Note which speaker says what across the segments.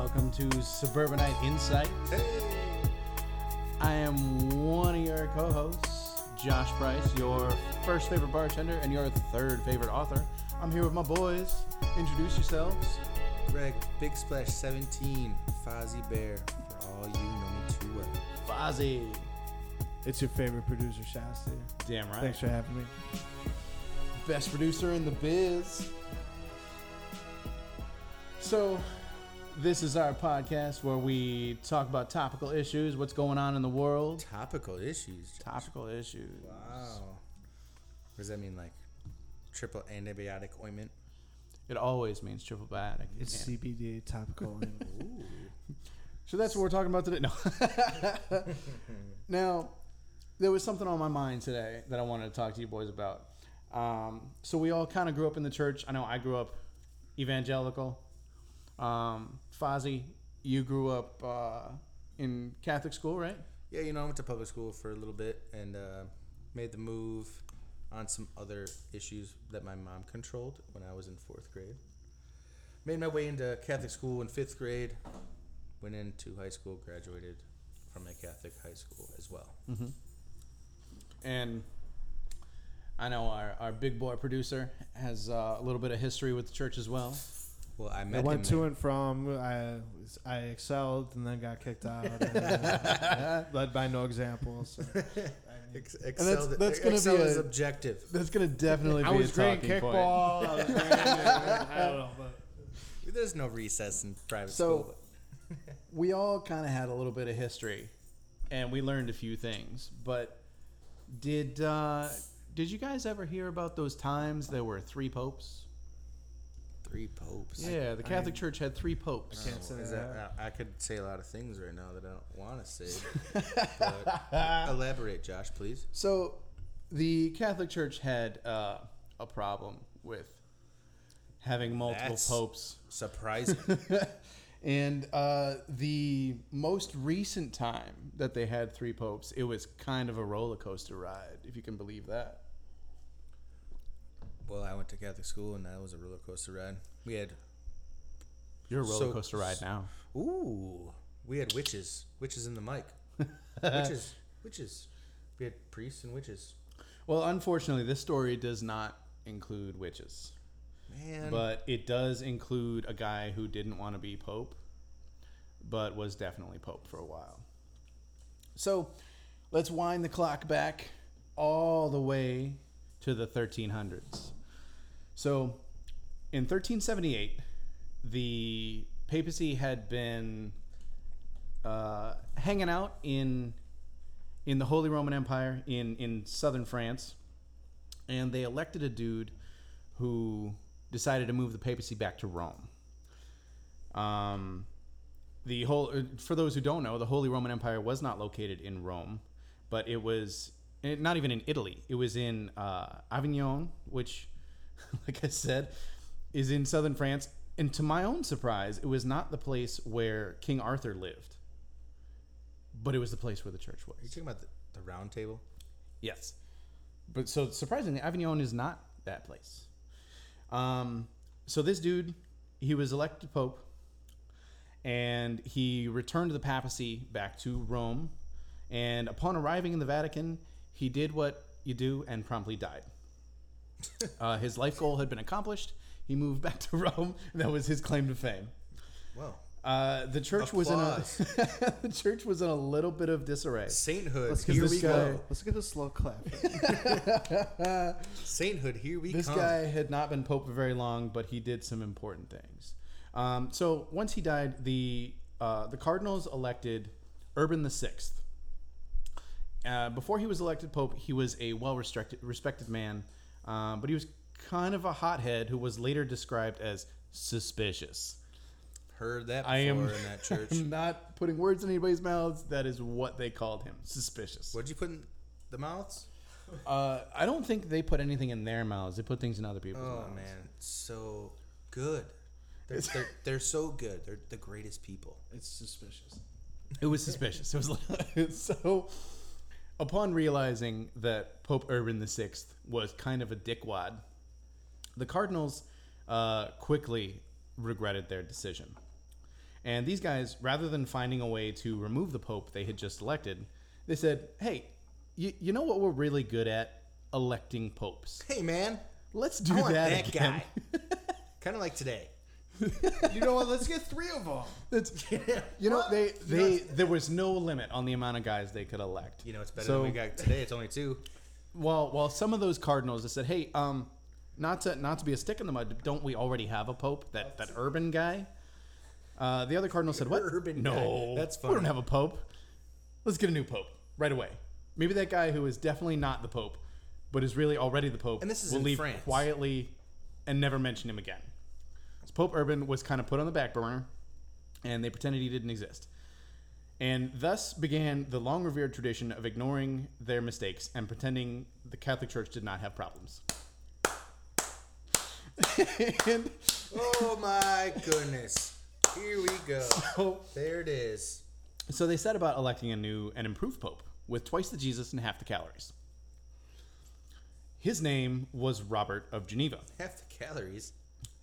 Speaker 1: Welcome to Suburbanite Insight. Hey. I am one of your co hosts, Josh Price, your first favorite bartender and your third favorite author. I'm here with my boys. Introduce yourselves.
Speaker 2: Greg, Big Splash 17, Fozzie Bear, for all you know me too well.
Speaker 1: Fozzie.
Speaker 3: It's your favorite producer, Shasta.
Speaker 1: Damn right.
Speaker 3: Thanks for having me.
Speaker 1: Best producer in the biz. So, this is our podcast where we talk about topical issues, what's going on in the world.
Speaker 2: Topical issues.
Speaker 1: Topical issues.
Speaker 2: Wow. What does that mean, like triple antibiotic ointment?
Speaker 1: It always means triple biotic.
Speaker 3: It's
Speaker 1: Yeah.
Speaker 3: CBD topical. and
Speaker 2: Ooh.
Speaker 1: So that's what we're talking about today. No. now, there was something on my mind today that I wanted to talk to you boys about. Um, so we all kind of grew up in the church. I know I grew up evangelical. Um, Fozzie, you grew up uh, in Catholic school, right?
Speaker 2: Yeah, you know, I went to public school for a little bit and uh, made the move on some other issues that my mom controlled when I was in fourth grade. Made my way into Catholic school in fifth grade. Went into high school, graduated from a Catholic high school as well.
Speaker 1: And I know our, our big boy producer has uh, a little bit of history with the church as well.
Speaker 2: Well, I
Speaker 3: I went
Speaker 2: him
Speaker 3: to
Speaker 2: there.
Speaker 3: and from. I I excelled and then got kicked out. and, uh, led by no example. So.
Speaker 2: Ex-
Speaker 1: that's-
Speaker 2: excelled-
Speaker 1: that's gonna
Speaker 2: excelled
Speaker 1: be
Speaker 2: is
Speaker 1: a-
Speaker 2: objective.
Speaker 1: That's going to definitely be
Speaker 3: was
Speaker 1: a
Speaker 3: great
Speaker 1: talking
Speaker 3: in
Speaker 1: point.
Speaker 3: kickball. I was great. in- I don't know, but
Speaker 2: There's no recess in private
Speaker 1: So-
Speaker 2: school.
Speaker 1: we all kind of had a little bit of history and we learned a few things but did uh, did you guys ever hear about those times there were three popes
Speaker 2: but Three popes.
Speaker 1: yeah the catholic church had three popes
Speaker 3: can't say
Speaker 2: Is
Speaker 3: that.
Speaker 2: that, I I could say a lot of things right now that I don't want to say. but elaborate, Josh, please.
Speaker 1: so the catholic church had uh, a problem with having multiple
Speaker 2: That's-
Speaker 1: popes
Speaker 2: Surprising.
Speaker 1: and uh, the most recent time that they had three popes it was kind of a roller coaster ride if you can believe that
Speaker 2: well, I went to Catholic school, and that was a roller coaster ride. We had
Speaker 1: you're a roller
Speaker 2: So-
Speaker 1: coaster ride now
Speaker 2: ooh, we had witches, witches in the mic, witches, witches. We had priests and witches.
Speaker 1: Well, unfortunately, this story does not include witches,
Speaker 2: Man,
Speaker 1: but it does include a guy who didn't want to be pope, but was definitely pope for a while. So, let's wind the clock back all the way to the 1300s. So, in 1378, the papacy had been uh, hanging out in in the Holy Roman Empire in in southern France, and they elected a dude who decided to move the papacy back to Rome. Um, the whole uh, for those who don't know, the Holy Roman Empire was not located in Rome, but it was eh, not even in Italy. It was in uh, Avignon, which, like I said, is in southern France. And to my own surprise, it was not the place where King Arthur lived, but it was the place where the church was.
Speaker 2: are you talking about the, the round table?
Speaker 1: Yes. But so surprisingly, Avignon is not that place. Um, so this dude, he was elected pope, and he returned the papacy back to Rome. And upon arriving in the Vatican, he did what you do and promptly died. uh, his life goal had been accomplished. He moved back to Rome. And that was his claim to fame.
Speaker 2: Well,
Speaker 1: Uh, the church was in a the church was in a little bit of disarray.
Speaker 2: sainthood.
Speaker 3: Let's get
Speaker 2: Here
Speaker 3: this
Speaker 2: we
Speaker 1: guy-
Speaker 2: go.
Speaker 3: Let's get a slow clap.
Speaker 2: Sainthood. Here we
Speaker 1: this
Speaker 2: come.
Speaker 1: This guy had not been pope for very long, but he did some important things. Um, so once he died, the uh, the cardinals elected Urban the Sixth. Uh, before he was elected pope, he was a well respected respected man, um, but he was kind of a hothead who was later described as suspicious.
Speaker 2: Heard that before
Speaker 1: I am
Speaker 2: in that church.
Speaker 1: Not putting words in anybody's mouths. That is what they called him, suspicious.
Speaker 2: What'd you put in the mouths?
Speaker 1: Uh, I don't think they put anything in their mouths. They put things in other people's mouths.
Speaker 2: Oh
Speaker 1: mouths.
Speaker 2: man, so good. They're, they're, they're so good. They're the greatest people.
Speaker 3: it's suspicious.
Speaker 1: It was suspicious. It was so. Upon realizing that Pope Urban VI was kind of a dickwad, the cardinals uh, quickly regretted their decision. And these guys, rather than finding a way to remove the Pope they had just elected, they said, hey, you, you know what we're really good at? Electing popes.
Speaker 2: Hey man,
Speaker 1: Let's do
Speaker 2: I want
Speaker 1: that,
Speaker 2: that
Speaker 1: again.
Speaker 2: guy. kind of like today.
Speaker 3: You know what? Let's get three of them.
Speaker 1: That's- you know, they, they there was no limit on the amount of guys they could elect.
Speaker 2: You know, it's better
Speaker 1: So-
Speaker 2: than we got today. It's only two.
Speaker 1: Well, well, some of those cardinals that said, "Hey, um, not to not to be a stick in the mud, don't we already have a pope? That that urban guy." Uh, the other cardinal said, "What?
Speaker 2: Urban
Speaker 1: no,
Speaker 2: guy. That's
Speaker 1: We don't
Speaker 2: funny.
Speaker 1: have a pope. Let's get a new pope right away. Maybe that guy who is definitely not the pope, but is really already the pope.
Speaker 2: And this is
Speaker 1: will
Speaker 2: in
Speaker 1: leave
Speaker 2: France.
Speaker 1: quietly and never mention him again." So Pope Urban was kind of put on the back burner, and they pretended he didn't exist. And thus began the long revered tradition of ignoring their mistakes and pretending the Catholic Church did not have problems. and
Speaker 2: Oh my goodness. Here we go.
Speaker 1: so,
Speaker 2: There it is.
Speaker 1: so they set about electing a new and improved pope with twice the Jesus and half the calories. His name was Robert of Geneva.
Speaker 2: Half the calories.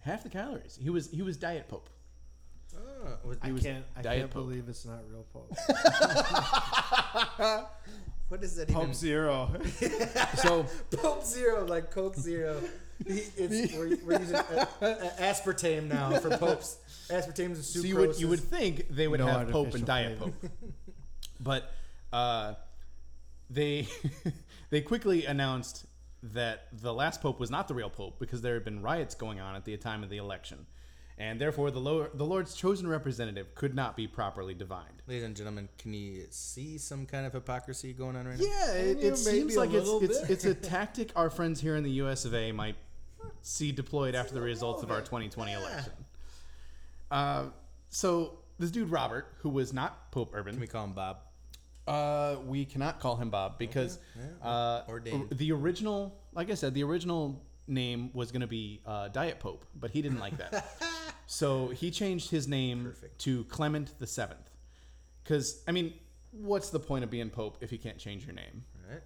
Speaker 1: Half the calories. He was he was diet pope.
Speaker 2: Oh, was-
Speaker 3: I
Speaker 1: was
Speaker 3: can't. I
Speaker 1: Diet
Speaker 3: can't
Speaker 1: Pope.
Speaker 3: believe it's not real Pope.
Speaker 2: what is that
Speaker 3: Pope
Speaker 2: even?
Speaker 3: Zero.
Speaker 1: So
Speaker 2: Pope Zero, like Coke Zero. He, it's, we're, we're using a, a- aspartame now for popes. Aspartame is
Speaker 1: So you would you would think they would
Speaker 3: No
Speaker 1: have Pope
Speaker 3: artificial
Speaker 1: and Diet
Speaker 3: flavor.
Speaker 1: Pope, but uh, they they quickly announced that the last Pope was not the real Pope because there had been riots going on at the time of the election, and therefore the Lord, the Lord's chosen representative could not be properly divined.
Speaker 2: Ladies and gentlemen, can you see some kind of hypocrisy going on right now?
Speaker 1: Yeah, it, it seems like it's it's, it's a tactic our friends here in the U.S. of A. might see deployed after the results of our 2020 election. Uh, so this dude Robert, who was not Pope Urban,
Speaker 2: Can we call him Bob?
Speaker 1: Uh, we cannot call him Bob because
Speaker 2: yeah.
Speaker 1: uh,
Speaker 2: Ordained.
Speaker 1: the original, like I said, the original name was going to be uh, Diet Pope, but he didn't like that, so he changed his name
Speaker 2: Perfect.
Speaker 1: to Clement the Seventh. Because I mean, what's the point of being Pope if you can't change your name?
Speaker 2: Right.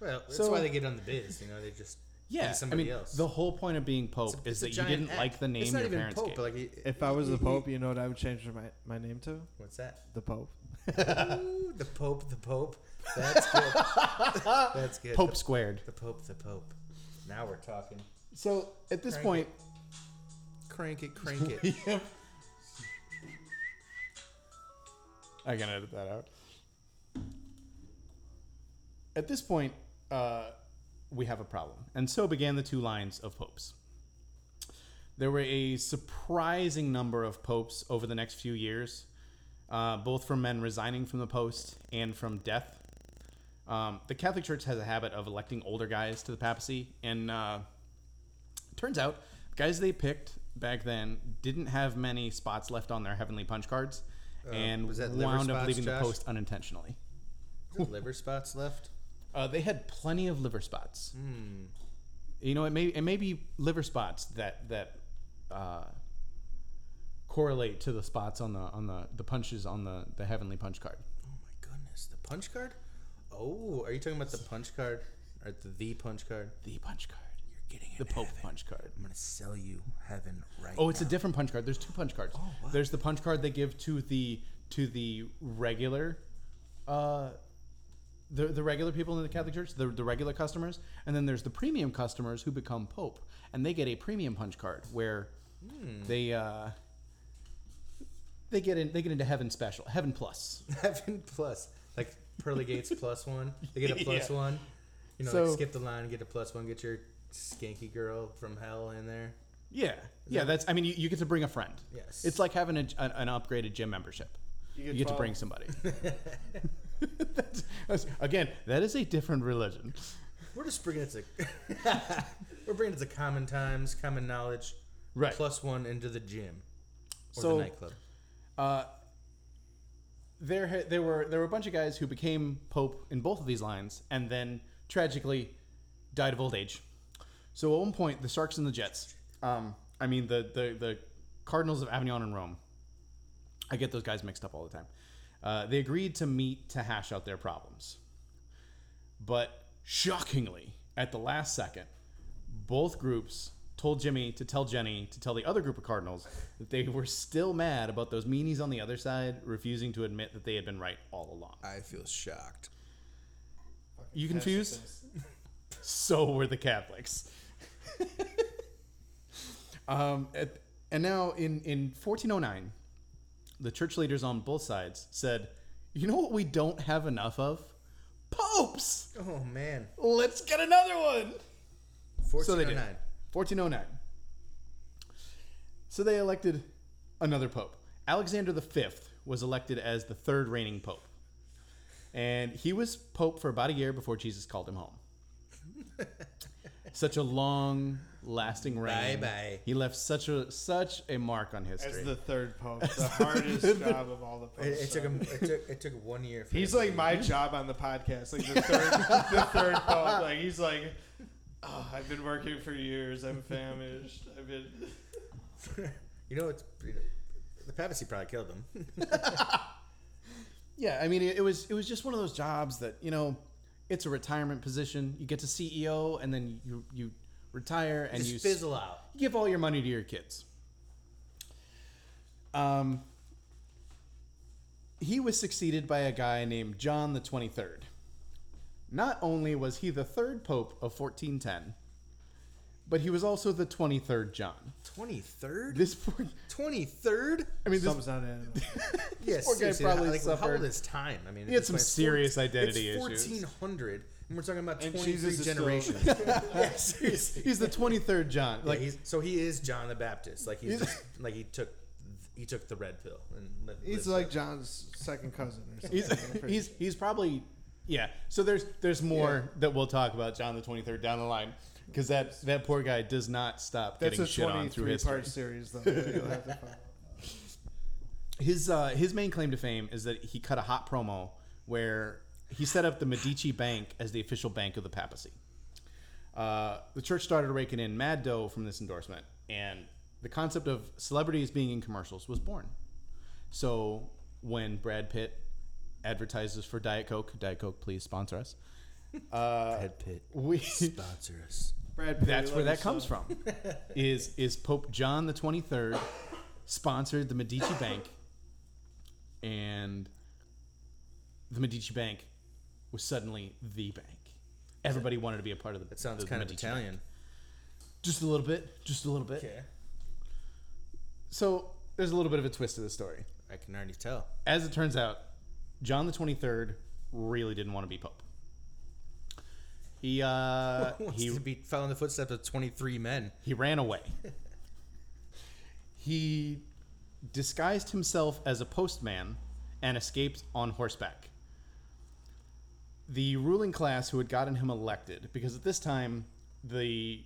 Speaker 2: Well, that's
Speaker 1: So-
Speaker 2: why they get on the biz. You know, they just
Speaker 1: Yeah,
Speaker 2: be
Speaker 1: I mean,
Speaker 2: else.
Speaker 1: the whole point of being Pope
Speaker 2: It's a-
Speaker 1: is
Speaker 2: it's a
Speaker 1: that you didn't
Speaker 2: act.
Speaker 1: like the name
Speaker 2: It's not
Speaker 1: your
Speaker 2: even
Speaker 1: parents
Speaker 2: Pope,
Speaker 1: gave.
Speaker 2: like he-
Speaker 3: If I was the
Speaker 2: he-
Speaker 3: Pope, you know what I would change my, my name to?
Speaker 2: what's that?
Speaker 3: The Pope.
Speaker 2: Ooh, the Pope, the Pope. That's good. That's good.
Speaker 1: Pope squared.
Speaker 2: The Pope, the Pope. Now we're talking.
Speaker 1: So at this
Speaker 2: Crank
Speaker 1: point,
Speaker 2: Crank it, crank it.
Speaker 1: Yep. I can edit that out. At this point, uh, we have a problem. And so began the two lines of popes. There were a surprising number of popes over the next few years, uh, both from men resigning from the post and from death. Um, the Catholic Church has a habit of electing older guys to the papacy, and uh, turns out guys they picked back then didn't have many spots left on their heavenly punch cards
Speaker 2: Uh,
Speaker 1: and
Speaker 2: was that liver
Speaker 1: wound up leaving
Speaker 2: Josh?
Speaker 1: the post unintentionally.
Speaker 2: Liver spots left?
Speaker 1: Uh, they had plenty of liver spots.
Speaker 2: Hmm.
Speaker 1: You know, it may it may be liver spots that that uh, correlate to the spots on the on the the punches on the the heavenly punch card.
Speaker 2: Oh my goodness, the punch card. Oh, are you talking about the punch card or the the punch card?
Speaker 1: The punch card,
Speaker 2: You're getting it.
Speaker 1: the Pope punch card.
Speaker 2: I'm gonna sell you heaven right.
Speaker 1: Oh, it's a different punch card. There's two punch cards.
Speaker 2: Oh, what?
Speaker 1: There's the punch card they give to the to the regular, uh, the the regular people in the Catholic Church, the the regular customers, and then there's the premium customers who become Pope, and they get a premium punch card where
Speaker 2: Hmm.
Speaker 1: they uh, they get in they get into heaven special, heaven plus.
Speaker 2: heaven plus, like pearly gates plus one. They get a plus
Speaker 1: Yeah.
Speaker 2: one. You know,
Speaker 1: So-
Speaker 2: like skip the line, get a plus one, get your skanky girl from hell in there.
Speaker 1: Yeah, yeah. That's I mean you, you get to bring a friend.
Speaker 2: Yes.
Speaker 1: It's like having a, an, an upgraded gym membership.
Speaker 3: You
Speaker 1: You
Speaker 3: get
Speaker 1: get, to bring somebody. that's, that's, again, that is a different religion.
Speaker 2: We're just bringing it to. we're bringing it to common times, common knowledge.
Speaker 1: Right.
Speaker 2: Plus one into the gym or
Speaker 1: So-
Speaker 2: the nightclub.
Speaker 1: Uh, there, there were there were a bunch of guys who became pope in both of these lines, and then tragically died of old age. So at one point, the Sharks and the Jets, um, I mean the, the the Cardinals of Avignon and Rome, I get those guys mixed up all the time. Uh, they agreed to meet to hash out their problems, but shockingly, at the last second, both groups told Jimmy to tell Jenny to tell the other group of Cardinals that they were still mad about those meanies on the other side refusing to admit that they had been right all along.
Speaker 2: I feel shocked.
Speaker 1: You confused? so were the Catholics. um, at, and now in, in 1409, the church leaders on both sides said, you know what we don't have enough of? Popes!
Speaker 2: Oh man,
Speaker 1: Let's get another one! So they did.
Speaker 2: 1409.
Speaker 1: 1409. So they elected another pope. Alexander V was elected as the third reigning pope. And he was pope for about a year before Jesus called him home. such a long lasting reign.
Speaker 2: Bye-bye.
Speaker 1: He left such a such a mark on history.
Speaker 3: As the third pope, the hardest job of all the popes.
Speaker 2: It, it took him. It took, it took one year. For
Speaker 3: He's like my job on the podcast, like the third, the third pope. Like he's like, oh, I've been working for years. I'm famished. I've been.
Speaker 2: You know, it's the papacy probably killed them.
Speaker 1: Yeah, I mean, it, it was it was just one of those jobs that you know, it's a retirement position. You get to CEO, and then you you retire, and
Speaker 2: Just
Speaker 1: you
Speaker 2: fizzle out.
Speaker 1: you give all your money to your kids. Um, he was succeeded by a guy named John the Twenty Third. Not only was he the third pope of 1410, but he was also the 23rd John.
Speaker 2: Twenty third.
Speaker 1: This poor,
Speaker 2: Twenty third.
Speaker 1: I mean, this,
Speaker 3: Something's not adding. up.
Speaker 2: Yes.
Speaker 1: poor guy probably
Speaker 2: like, How
Speaker 1: suffered-
Speaker 2: old is time? I mean,
Speaker 1: He had some serious identity
Speaker 2: it's
Speaker 1: issues.
Speaker 2: Fourteen hundred, and we're talking about
Speaker 3: And
Speaker 2: twenty three
Speaker 3: Jesus is still-
Speaker 2: generations. yeah, seriously.
Speaker 1: he's the 23rd John.
Speaker 2: Like
Speaker 1: Like
Speaker 2: he's, so he is John the Baptist. Like he's just, like he took he took the red pill and li-
Speaker 3: He's
Speaker 2: lived
Speaker 3: like. John's second cousin or something.
Speaker 1: he's
Speaker 3: I'm pretty
Speaker 1: he's he's probably yeah. So there's there's more that we'll talk about John the 23rd down the line because that that poor guy does not stop
Speaker 3: That's
Speaker 1: getting
Speaker 3: a
Speaker 1: shit on through
Speaker 3: 23
Speaker 1: history.
Speaker 3: part series, though. that You'll have to follow.
Speaker 1: His uh, his main claim to fame is that he cut a hot promo where he set up the Medici Bank as the official bank of the papacy. Uh, the church started raking in mad dough from this endorsement, and the concept of celebrities being in commercials was born. So when Brad Pitt advertises for Diet Coke, Diet Coke, please sponsor us. Uh,
Speaker 2: Brad Pitt
Speaker 1: we
Speaker 2: sponsor us.
Speaker 3: Brad Pitt,
Speaker 1: that's where
Speaker 3: you
Speaker 1: that comes from. Is is Pope John the Twenty Third sponsored the Medici Bank, and the Medici Bank was suddenly the bank. Everybody wanted to be a part of the.
Speaker 2: That sounds
Speaker 1: the
Speaker 2: kind of Italian.
Speaker 1: Bank. Just a little bit. Just a little bit.
Speaker 2: Okay,
Speaker 1: So there's a little bit of a twist to the story.
Speaker 2: I can already tell.
Speaker 1: As it turns out, John the Twenty Third really didn't want to be Pope. He uh, he
Speaker 2: be fell in the footsteps of twenty three men.
Speaker 1: He ran away. he disguised himself as a postman and escaped on horseback. The ruling class who had gotten him elected, because at this time, the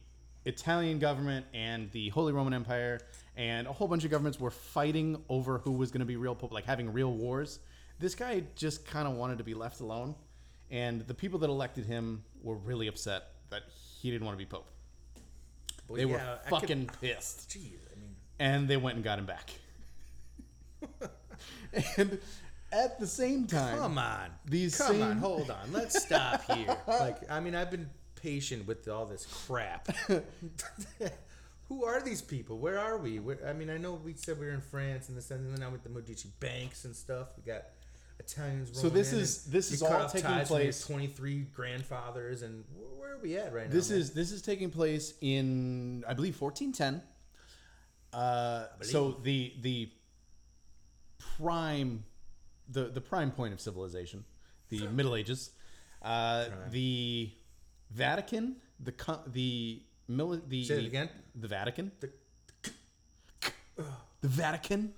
Speaker 1: Italian government and the Holy Roman Empire and a whole bunch of governments were fighting over who was going to be real pope, like having real wars. This guy just kind of wanted to be left alone. And the people that elected him were really upset that he didn't want to be pope.
Speaker 2: Well,
Speaker 1: They
Speaker 2: yeah,
Speaker 1: were
Speaker 2: I could-
Speaker 1: fucking pissed.
Speaker 2: Jeez, I mean,
Speaker 1: And they went and got him back. and at the same time,
Speaker 2: come on,
Speaker 1: These
Speaker 2: come on, hold on, let's stop here. Like, I mean, I've been patient with all this crap. Who are these people? Where are we? Where, I mean, I know we said we were in France and this and then now with the Medici banks and stuff. We got Italians.
Speaker 1: So this is- this is all taking
Speaker 2: ties from your
Speaker 1: place-
Speaker 2: Twenty-three grandfathers, and where are we at right now?
Speaker 1: this
Speaker 2: man?
Speaker 1: is this is taking place in I believe 1410. Uh, so the the prime the the prime point of civilization, the Middle Ages, uh, the Vatican, the the mili- the
Speaker 2: Say it again.
Speaker 1: the Vatican,
Speaker 2: The-
Speaker 1: the Vatican,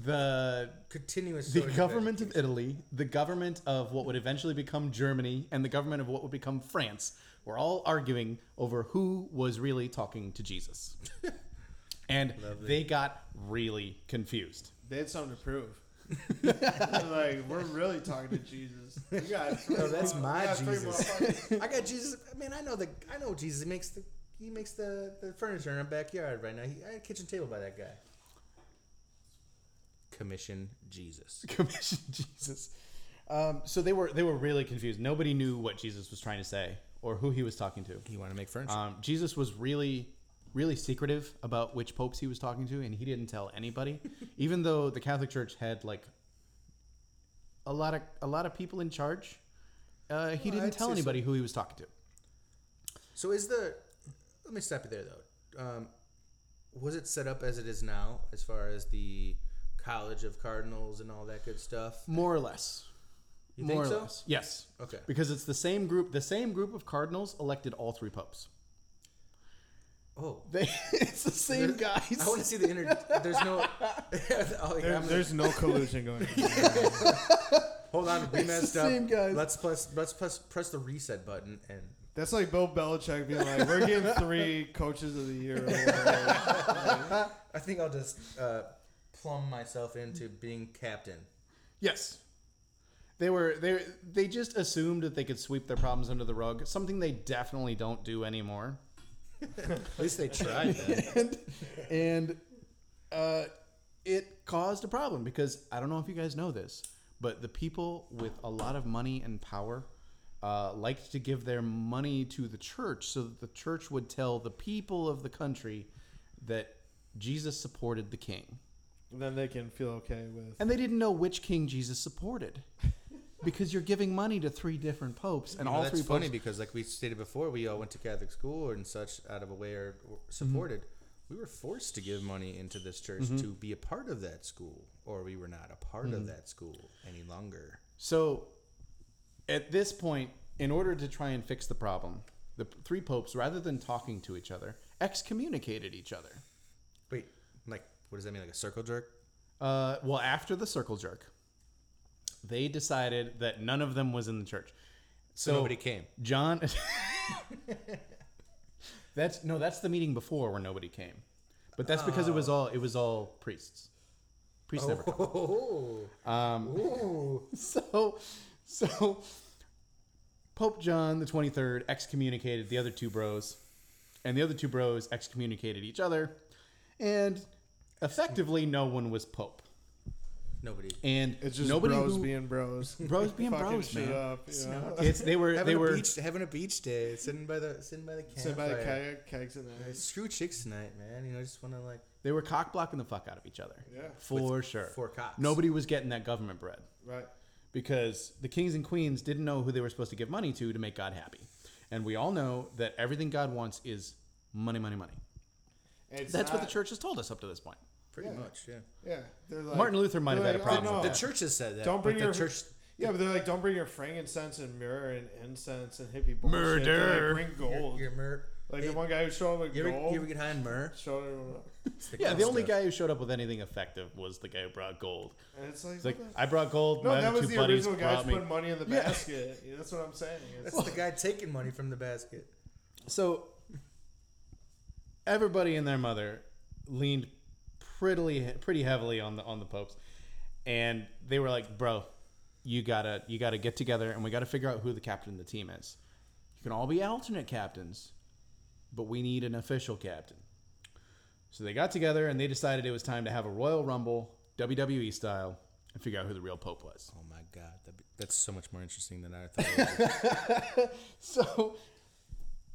Speaker 1: the
Speaker 2: continuous.
Speaker 1: the
Speaker 2: sort of
Speaker 1: government of Italy, the government of what would eventually become Germany, and the government of what would become France were all arguing over who was really talking to Jesus. and they got really confused.
Speaker 3: They had something to prove. Like, we're really talking to Jesus. We got three
Speaker 2: No, that's
Speaker 3: more-
Speaker 2: my
Speaker 3: we got three more
Speaker 2: Jesus. I got Jesus. I mean, I know the I know Jesus He makes the he makes the, the furniture in our backyard right now. He, I had a kitchen table by that guy. Commission Jesus.
Speaker 1: Commission Jesus. Um, so they were they were really confused. Nobody knew what Jesus was trying to say or who he was talking to.
Speaker 2: He wanted to make friends.
Speaker 1: Um, Jesus was really really secretive about which popes he was talking to, and he didn't tell anybody, even though the Catholic Church had like a lot of a lot of people in charge. Uh, he
Speaker 2: Well,
Speaker 1: didn't
Speaker 2: I'd
Speaker 1: tell
Speaker 2: say so.
Speaker 1: anybody who he was talking to.
Speaker 2: So is the let me stop you there though. Um, was it set up as it is now, as far as the College of Cardinals and all that good stuff?
Speaker 1: More or less.
Speaker 2: You
Speaker 1: More
Speaker 2: think
Speaker 1: or
Speaker 2: so?
Speaker 1: less. Yes.
Speaker 2: Okay.
Speaker 1: Because it's the same group. The same group of cardinals elected all three popes.
Speaker 2: Oh,
Speaker 1: They, it's the same
Speaker 2: There-
Speaker 1: guys.
Speaker 2: I want to see the inner. There's no. oh, yeah,
Speaker 3: There, there's no collusion going on.
Speaker 2: Hold on, we
Speaker 1: It's the
Speaker 2: messed up.
Speaker 1: same guys.
Speaker 2: Let's press. Let's press. Press the reset button and.
Speaker 3: That's like Bill Belichick being like, "We're getting three coaches of the year."
Speaker 2: I think I'll just uh, plumb myself into being captain.
Speaker 1: Yes. They were they they just assumed that they could sweep their problems under the rug, something they definitely don't do anymore.
Speaker 2: At least they tried. That.
Speaker 1: and and uh, it caused a problem because I don't know if you guys know this, but the people with a lot of money and power uh, liked to give their money to the church so that the church would tell the people of the country that Jesus supported the king.
Speaker 3: Then they can feel okay with.
Speaker 1: And they didn't know which king Jesus supported. Because you're giving money to three different popes, and
Speaker 2: You know,
Speaker 1: all
Speaker 2: that's
Speaker 1: three
Speaker 2: funny
Speaker 1: popes.
Speaker 2: because, like we stated before, we all went to Catholic school and such out of a way or or supported. We were forced to give money into this church mm-hmm. to be a part of that school, or we were not a part of mm-hmm. that school any longer.
Speaker 1: So, at this point, in order to try and fix the problem, the three popes, rather than talking to each other, excommunicated each other.
Speaker 2: Wait, like, what does that mean? Like a circle jerk?
Speaker 1: Uh, well, after the circle jerk, they decided that none of them was in the church.
Speaker 2: So, nobody came.
Speaker 1: John. that's no, that's the meeting before where nobody came, but that's because it was all it was all priests. Priests never come.
Speaker 2: Oh,
Speaker 1: Um,
Speaker 2: Ooh.
Speaker 1: so, so Pope John the Twenty Third excommunicated the other two bros, and the other two bros excommunicated each other, and effectively no one was pope.
Speaker 2: nobody.
Speaker 1: And
Speaker 3: It's just
Speaker 1: nobody
Speaker 3: bros
Speaker 1: who,
Speaker 3: being bros.
Speaker 1: bros being
Speaker 3: Fucking
Speaker 1: bros,
Speaker 3: shit
Speaker 1: man.
Speaker 3: up. You know?
Speaker 1: It's they were
Speaker 2: Having
Speaker 1: they
Speaker 2: a
Speaker 1: were
Speaker 2: beach, having a beach day, sitting by the sitting by the campfire.
Speaker 3: Sit by the kayak kegs and
Speaker 2: Uh. Screw chicks tonight, man. You know, I just want to like
Speaker 1: they were cock blocking the fuck out of each other.
Speaker 3: Yeah.
Speaker 1: for sure.
Speaker 2: four cocks.
Speaker 1: Nobody was getting that government bread.
Speaker 3: Right.
Speaker 1: because the kings and queens didn't know who they were supposed to give money to to make God happy. And we all know that everything God wants is money, money, money.
Speaker 3: It's
Speaker 1: That's what the church has told us up to this point.
Speaker 2: Pretty
Speaker 3: Yeah.
Speaker 2: much, yeah.
Speaker 3: Yeah. They're like,
Speaker 1: Martin Luther might have
Speaker 3: they're
Speaker 1: had a problem
Speaker 3: oh,
Speaker 1: with
Speaker 3: no.
Speaker 2: The church has said that.
Speaker 3: Don't bring
Speaker 2: but
Speaker 3: your
Speaker 2: the church.
Speaker 3: Yeah, but they're like, don't bring your frankincense and myrrh and incense and hippie bullshit. They're
Speaker 1: Murder.
Speaker 3: Like, bring gold.
Speaker 2: Your, your myrrh.
Speaker 3: like
Speaker 2: Hey,
Speaker 3: the one guy who showed up with
Speaker 2: You ever,
Speaker 3: gold.
Speaker 2: you ever get high on myrrh?
Speaker 3: showed him,
Speaker 2: It's the
Speaker 1: Yeah,
Speaker 2: good
Speaker 1: the only
Speaker 2: stuff.
Speaker 1: guy who showed up with anything effective was the guy who brought gold.
Speaker 3: and it's like,
Speaker 1: It's like,
Speaker 3: what
Speaker 1: I brought gold,
Speaker 3: no,
Speaker 1: my
Speaker 3: that
Speaker 1: other
Speaker 3: was
Speaker 1: two
Speaker 3: the
Speaker 1: buddies
Speaker 3: original guy
Speaker 1: brought me.
Speaker 3: putting money in the
Speaker 1: Yeah.
Speaker 3: basket. Yeah, that's what I'm saying. It's,
Speaker 2: That's the guy taking money from the basket.
Speaker 1: So everybody and their mother leaned pretty pretty heavily on the on the popes, and they were like, "Bro, you gotta you gotta get together, and we gotta figure out who the captain of the team is. You can all be alternate captains, but we need an official captain." So they got together and they decided it was time to have a Royal Rumble, WWE style, and figure out who the real pope was.
Speaker 2: Oh my god, that'd be, that's so much more interesting than I thought. It would be.
Speaker 1: So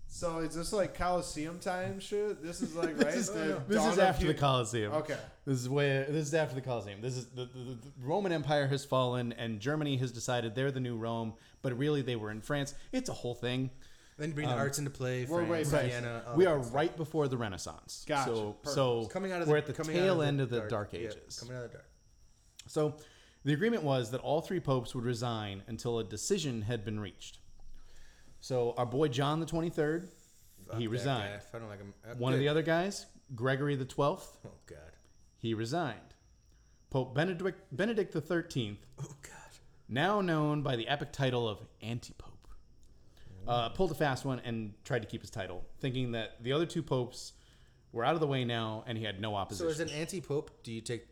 Speaker 3: so is this like Coliseum time shit? This is like right.
Speaker 1: this is,
Speaker 3: the
Speaker 1: this
Speaker 3: dawn
Speaker 1: is
Speaker 3: of
Speaker 1: after
Speaker 3: hu-
Speaker 1: the Colosseum.
Speaker 3: Okay.
Speaker 1: This is way. This is after the Colosseum. This is the, the, the Roman Empire has fallen, and Germany has decided they're the new Rome, but really they were in France. It's a whole thing.
Speaker 2: then bring
Speaker 1: Um,
Speaker 2: the arts into play.
Speaker 3: we're way
Speaker 2: France,
Speaker 3: back.
Speaker 2: Vienna. all
Speaker 1: we are
Speaker 2: stuff.
Speaker 1: right before the Renaissance.
Speaker 3: Gotcha.
Speaker 1: So,
Speaker 3: Perfect.
Speaker 1: so
Speaker 2: coming out of the, we're
Speaker 1: at the tail
Speaker 2: out
Speaker 1: end of the Dark
Speaker 2: yeah,
Speaker 1: Ages.
Speaker 2: coming out of the dark.
Speaker 1: So, the agreement was that all three popes would resign until a decision had been reached. So, our boy John the Twenty Third,
Speaker 2: Fuck
Speaker 1: he
Speaker 2: that
Speaker 1: resigned.
Speaker 2: guy. I don't like him. uh,
Speaker 1: One of
Speaker 2: good.
Speaker 1: the other guys, Gregory the Twelfth,
Speaker 2: Oh god.
Speaker 1: he resigned. Pope Benedict Benedict the Thirteenth
Speaker 2: Oh god.
Speaker 1: now known by the epic title of Antipope, uh, pulled a fast one and tried to keep his title, thinking that the other two popes were out of the way now and he had no opposition.
Speaker 2: So
Speaker 1: opposition.
Speaker 2: as an anti-pope, do you take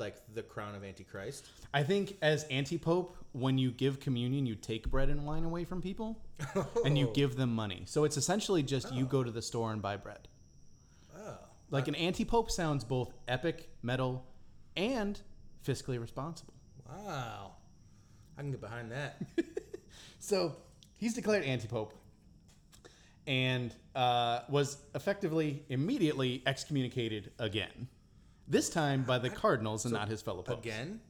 Speaker 2: like the crown of antichrist?
Speaker 1: I think as anti-pope, when you give communion, you take bread and wine away from people and you
Speaker 2: Oh.
Speaker 1: give them money. So it's essentially just you go to the store and buy bread.
Speaker 2: Oh.
Speaker 1: Like an anti-pope sounds both epic, metal, and fiscally responsible.
Speaker 2: Wow. I can get behind that.
Speaker 1: So he's declared anti-pope, and uh, was effectively immediately excommunicated again. This time by the cardinals and not his fellow popes.
Speaker 2: Again?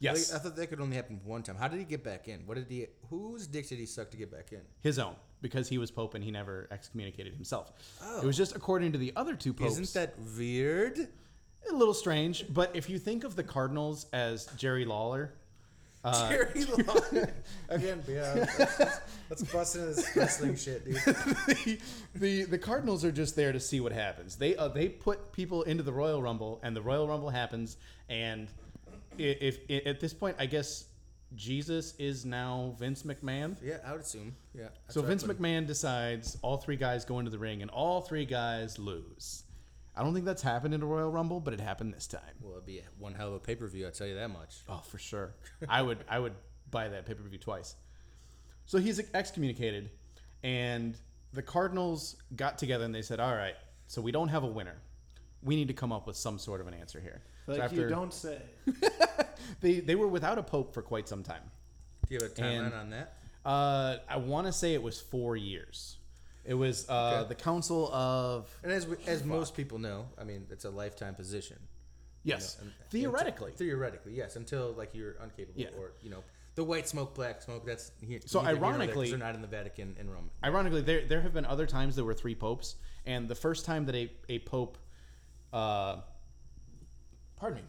Speaker 1: Yes,
Speaker 2: Like, I thought that could only happen one time. How did he get back in? What did he? Whose dick did he suck to get back in?
Speaker 1: his own, because he was pope and he never excommunicated himself.
Speaker 2: Oh.
Speaker 1: It was just according to the other two popes.
Speaker 2: Isn't that weird?
Speaker 1: a little strange? But if you think of the cardinals as Jerry Lawler, uh,
Speaker 2: Jerry Lawler. Again, yeah. Let's, let's bust into this wrestling shit, dude.
Speaker 1: the, the the Cardinals are just there to see what happens. They uh, they put people into the Royal Rumble, and the Royal Rumble happens. And i- if, i at this point, I guess Jesus is now Vince McMahon.
Speaker 2: Yeah, I would assume. Yeah.
Speaker 1: So Vince McMahon decides all three guys go into the ring, and all three guys lose. I don't think that's happened in a Royal Rumble, but it happened this time.
Speaker 2: Well, it'd be one hell of a pay per view. I'll tell you that much.
Speaker 1: Oh, for sure. I would I would buy that pay per view twice. So he's excommunicated, and the Cardinals got together and they said, "All right, so we don't have a winner. We need to come up with some sort of an answer here."
Speaker 3: Like
Speaker 1: so
Speaker 3: you don't say.
Speaker 1: they they were without a pope for quite some time.
Speaker 2: Do you have a timeline
Speaker 1: And-
Speaker 2: on that?
Speaker 1: Uh, I want to say it was four years. It was uh,
Speaker 2: Okay.
Speaker 1: the Council of
Speaker 2: And as we, as most people know, I mean, it's a lifetime position.
Speaker 1: yes,
Speaker 2: You know,
Speaker 1: theoretically.
Speaker 2: Theoretically, yes, until like you're incapable
Speaker 1: Yeah.
Speaker 2: or you know the white smoke, black smoke. That's here.
Speaker 1: So
Speaker 2: neither here nor there, 'cause
Speaker 1: ironically-
Speaker 2: they're not in the Vatican in Rome.
Speaker 1: Ironically, there there have been other times there were three popes, and the first time that a a pope, uh, pardon me,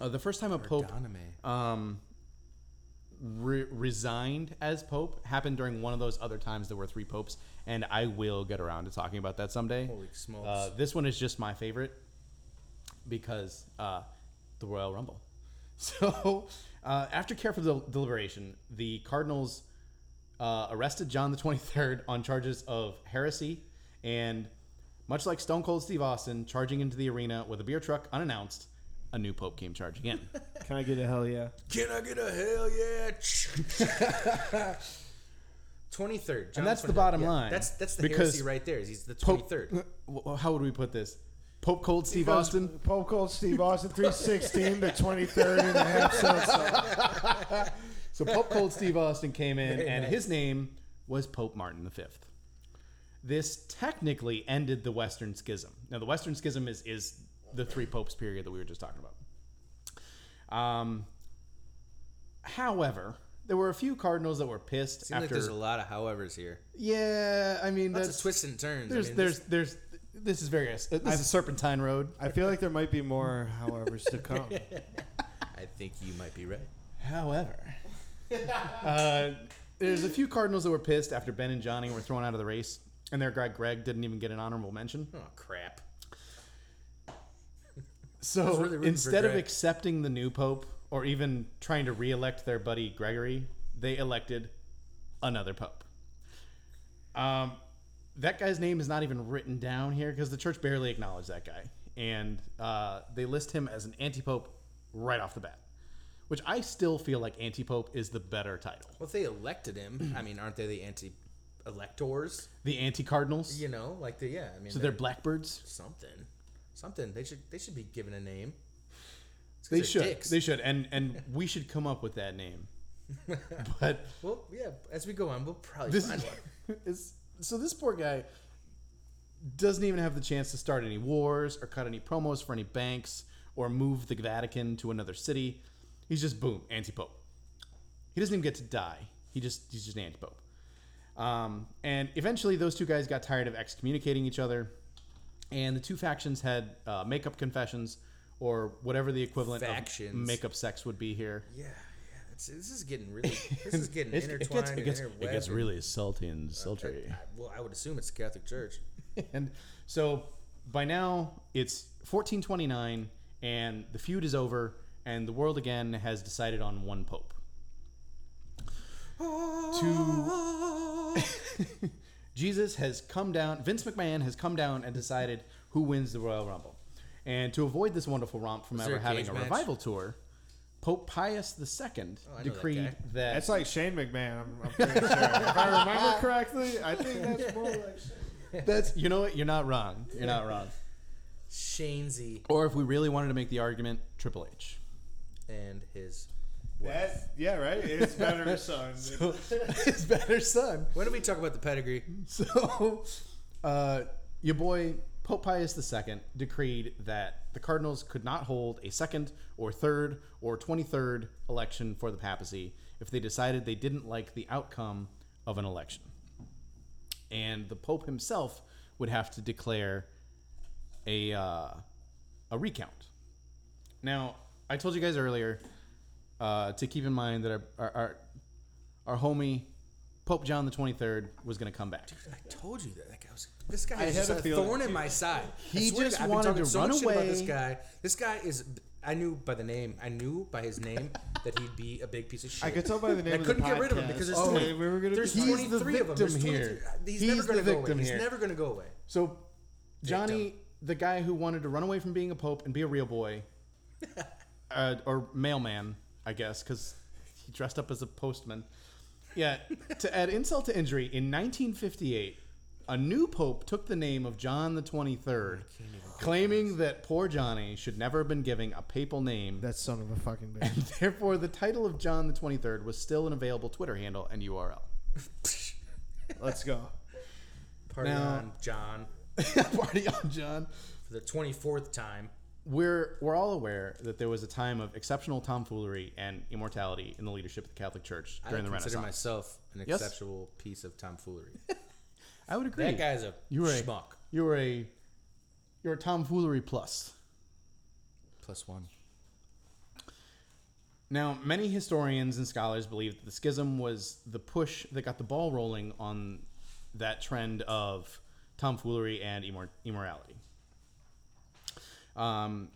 Speaker 1: uh, the first time a pope um, re- resigned as pope happened during one of those other times there were three popes, and I will get around to talking about that someday.
Speaker 2: Holy smokes!
Speaker 1: Uh, this one is just my favorite because uh, the Royal Rumble. So, uh, after careful del- deliberation, the Cardinals uh, arrested John the 23rd on charges of heresy and, much like Stone Cold Steve Austin charging into the arena with a beer truck unannounced, a new pope came charging in.
Speaker 3: Can I get a hell yeah?
Speaker 2: Can I get a hell yeah? Twenty third,
Speaker 1: And that's the bottom line,
Speaker 2: That's that's the
Speaker 1: because
Speaker 2: heresy right there. is He's the twenty
Speaker 1: Pope,
Speaker 2: third.
Speaker 1: w- how would we put this? Pope Cold Steve
Speaker 3: Because
Speaker 1: Austin?
Speaker 3: Pope Cold Steve Austin, 316 to 23rd and a half cents.
Speaker 1: So Pope Cold Steve Austin came in,
Speaker 2: Very
Speaker 1: and
Speaker 2: nice.
Speaker 1: his name was Pope Martin V. This technically ended the Western Schism. Now, the Western Schism is is the three popes period that we were just talking about. Um, however, there were a few cardinals that were pissed
Speaker 2: Seems like
Speaker 1: after.
Speaker 2: there's a lot of howevers here.
Speaker 1: yeah, I mean,
Speaker 2: Lots
Speaker 1: that's
Speaker 2: of twists and turns.
Speaker 1: there's
Speaker 2: I mean,
Speaker 1: there's
Speaker 2: this-
Speaker 1: there's this is very this is a Serpentine Road.
Speaker 3: I feel like there might be more however's to come.
Speaker 2: I think you might be right.
Speaker 1: However, uh, there's a few Cardinals that were pissed after Ben and Johnny were thrown out of the race, and their guy Greg didn't even get an honorable mention.
Speaker 2: Oh crap!
Speaker 1: So
Speaker 2: really
Speaker 1: instead of accepting the new pope or even trying to re-elect their buddy Gregory, they elected another pope. Um, that guy's name is not even written down here because the church barely acknowledged that guy, and uh, they list him as an anti-pope right off the bat, which I still feel like anti-pope is the better title.
Speaker 2: Well, if they elected him, I mean, aren't they the anti-electors?
Speaker 1: The anti-cardinals,
Speaker 2: You know, like the yeah. I mean,
Speaker 1: so they're blackbirds.
Speaker 2: something, something. They should they should be given a name.
Speaker 1: They should.
Speaker 2: dicks.
Speaker 1: They should, and and we should come up with that name. But
Speaker 2: well, yeah. As we go on, we'll probably
Speaker 1: this
Speaker 2: find one.
Speaker 1: is so this poor guy doesn't even have the chance to start any wars or cut any promos for any banks or move the Vatican to another city. He's just boom anti pope. He doesn't even get to die. He just he's just an anti pope. Um, and eventually, those two guys got tired of excommunicating each other, and the two factions had uh, makeup confessions or whatever the equivalent
Speaker 2: Factions.
Speaker 1: of makeup sex would be here.
Speaker 2: Yeah, yeah. This is getting really. This is getting
Speaker 1: It's- it
Speaker 2: intertwined.
Speaker 1: gets, it gets, it gets really salty and uh,
Speaker 2: I-
Speaker 1: sultry.
Speaker 2: I- well, I would assume it's the Catholic Church.
Speaker 1: and so by now it's 1429 and the feud is over and the world again has decided on one pope to jesus has come down vince mcmahon has come down and decided who wins the royal rumble and to avoid this wonderful romp from
Speaker 2: there
Speaker 1: ever
Speaker 2: a
Speaker 1: having
Speaker 2: cage
Speaker 1: a
Speaker 2: match?
Speaker 1: revival tour pope pius ii
Speaker 2: Oh, I know that
Speaker 1: decreed
Speaker 2: guy.
Speaker 1: that,
Speaker 3: That's like Shane McMahon, I'm, I'm pretty sure. if I remember correctly, I think that's more like Shane.
Speaker 1: that's you know what you're not wrong you're not wrong
Speaker 2: Shanesy
Speaker 1: or if we really wanted to make the argument triple h
Speaker 2: and his
Speaker 3: That yeah, right. It's better, son.
Speaker 1: So, his better son.
Speaker 2: When did we talk about the pedigree?
Speaker 1: So, uh, your boy Pope Pius II decreed that the cardinals could not hold a second or third or 23rd election for the papacy if they decided they didn't like the outcome of an election. And the Pope himself would have to declare a, uh, a recount. Now, I told you guys earlier uh, to keep in mind that our, our, our, our homie Pope John the 23rd was going to come back.
Speaker 2: Dude, I told you that. Was, this guy
Speaker 3: I
Speaker 2: is
Speaker 3: had
Speaker 2: just
Speaker 3: a
Speaker 2: a thorn in my side.
Speaker 1: He just
Speaker 2: God, I've been
Speaker 1: wanted
Speaker 2: talking
Speaker 1: to
Speaker 2: so
Speaker 1: run
Speaker 2: much shit about
Speaker 1: away.
Speaker 2: this guy. This guy is. I knew by the name. I knew by his name that he'd be a big piece of shit.
Speaker 3: I could tell by the name.
Speaker 2: I couldn't get rid of him because there's,
Speaker 1: Oh,
Speaker 2: 20,
Speaker 3: we were gonna
Speaker 2: there's
Speaker 3: be
Speaker 1: He's the
Speaker 2: 23 of them. There's 23
Speaker 1: here.
Speaker 2: He's,
Speaker 1: He's
Speaker 2: never going to go away.
Speaker 1: victim
Speaker 2: He's never going to go away.
Speaker 1: So, Johnny, the guy who wanted to run away from being a pope and be a real boy, uh, or mailman, I guess, because he dressed up as a postman. Yeah, to add insult to injury, in 1958, a new pope took the name of John the 23rd, claiming that poor Johnny should never have been given a papal name.
Speaker 3: That son of a fucking
Speaker 1: And
Speaker 3: bitch.
Speaker 1: therefore, the title of John the 23rd was still an available Twitter handle and URL.
Speaker 3: Let's go.
Speaker 2: Party
Speaker 1: Now-
Speaker 2: on, John,
Speaker 1: Party on, John.
Speaker 2: for the 24th time.
Speaker 1: We're we're all aware that there was a time of exceptional tomfoolery and immortality in the leadership of the Catholic Church
Speaker 2: I
Speaker 1: during the Renovic.
Speaker 2: I consider
Speaker 1: Renaissance.
Speaker 2: myself an
Speaker 1: Yes.
Speaker 2: exceptional piece of tomfoolery.
Speaker 1: I would agree.
Speaker 2: that guy's a
Speaker 1: You were a-
Speaker 2: schmuck.
Speaker 1: You were a you're a tomfoolery plus.
Speaker 2: Plus one.
Speaker 1: Now, many historians and scholars believe that the schism was the push that got the ball rolling on that trend of tomfoolery and immor- immorality, um,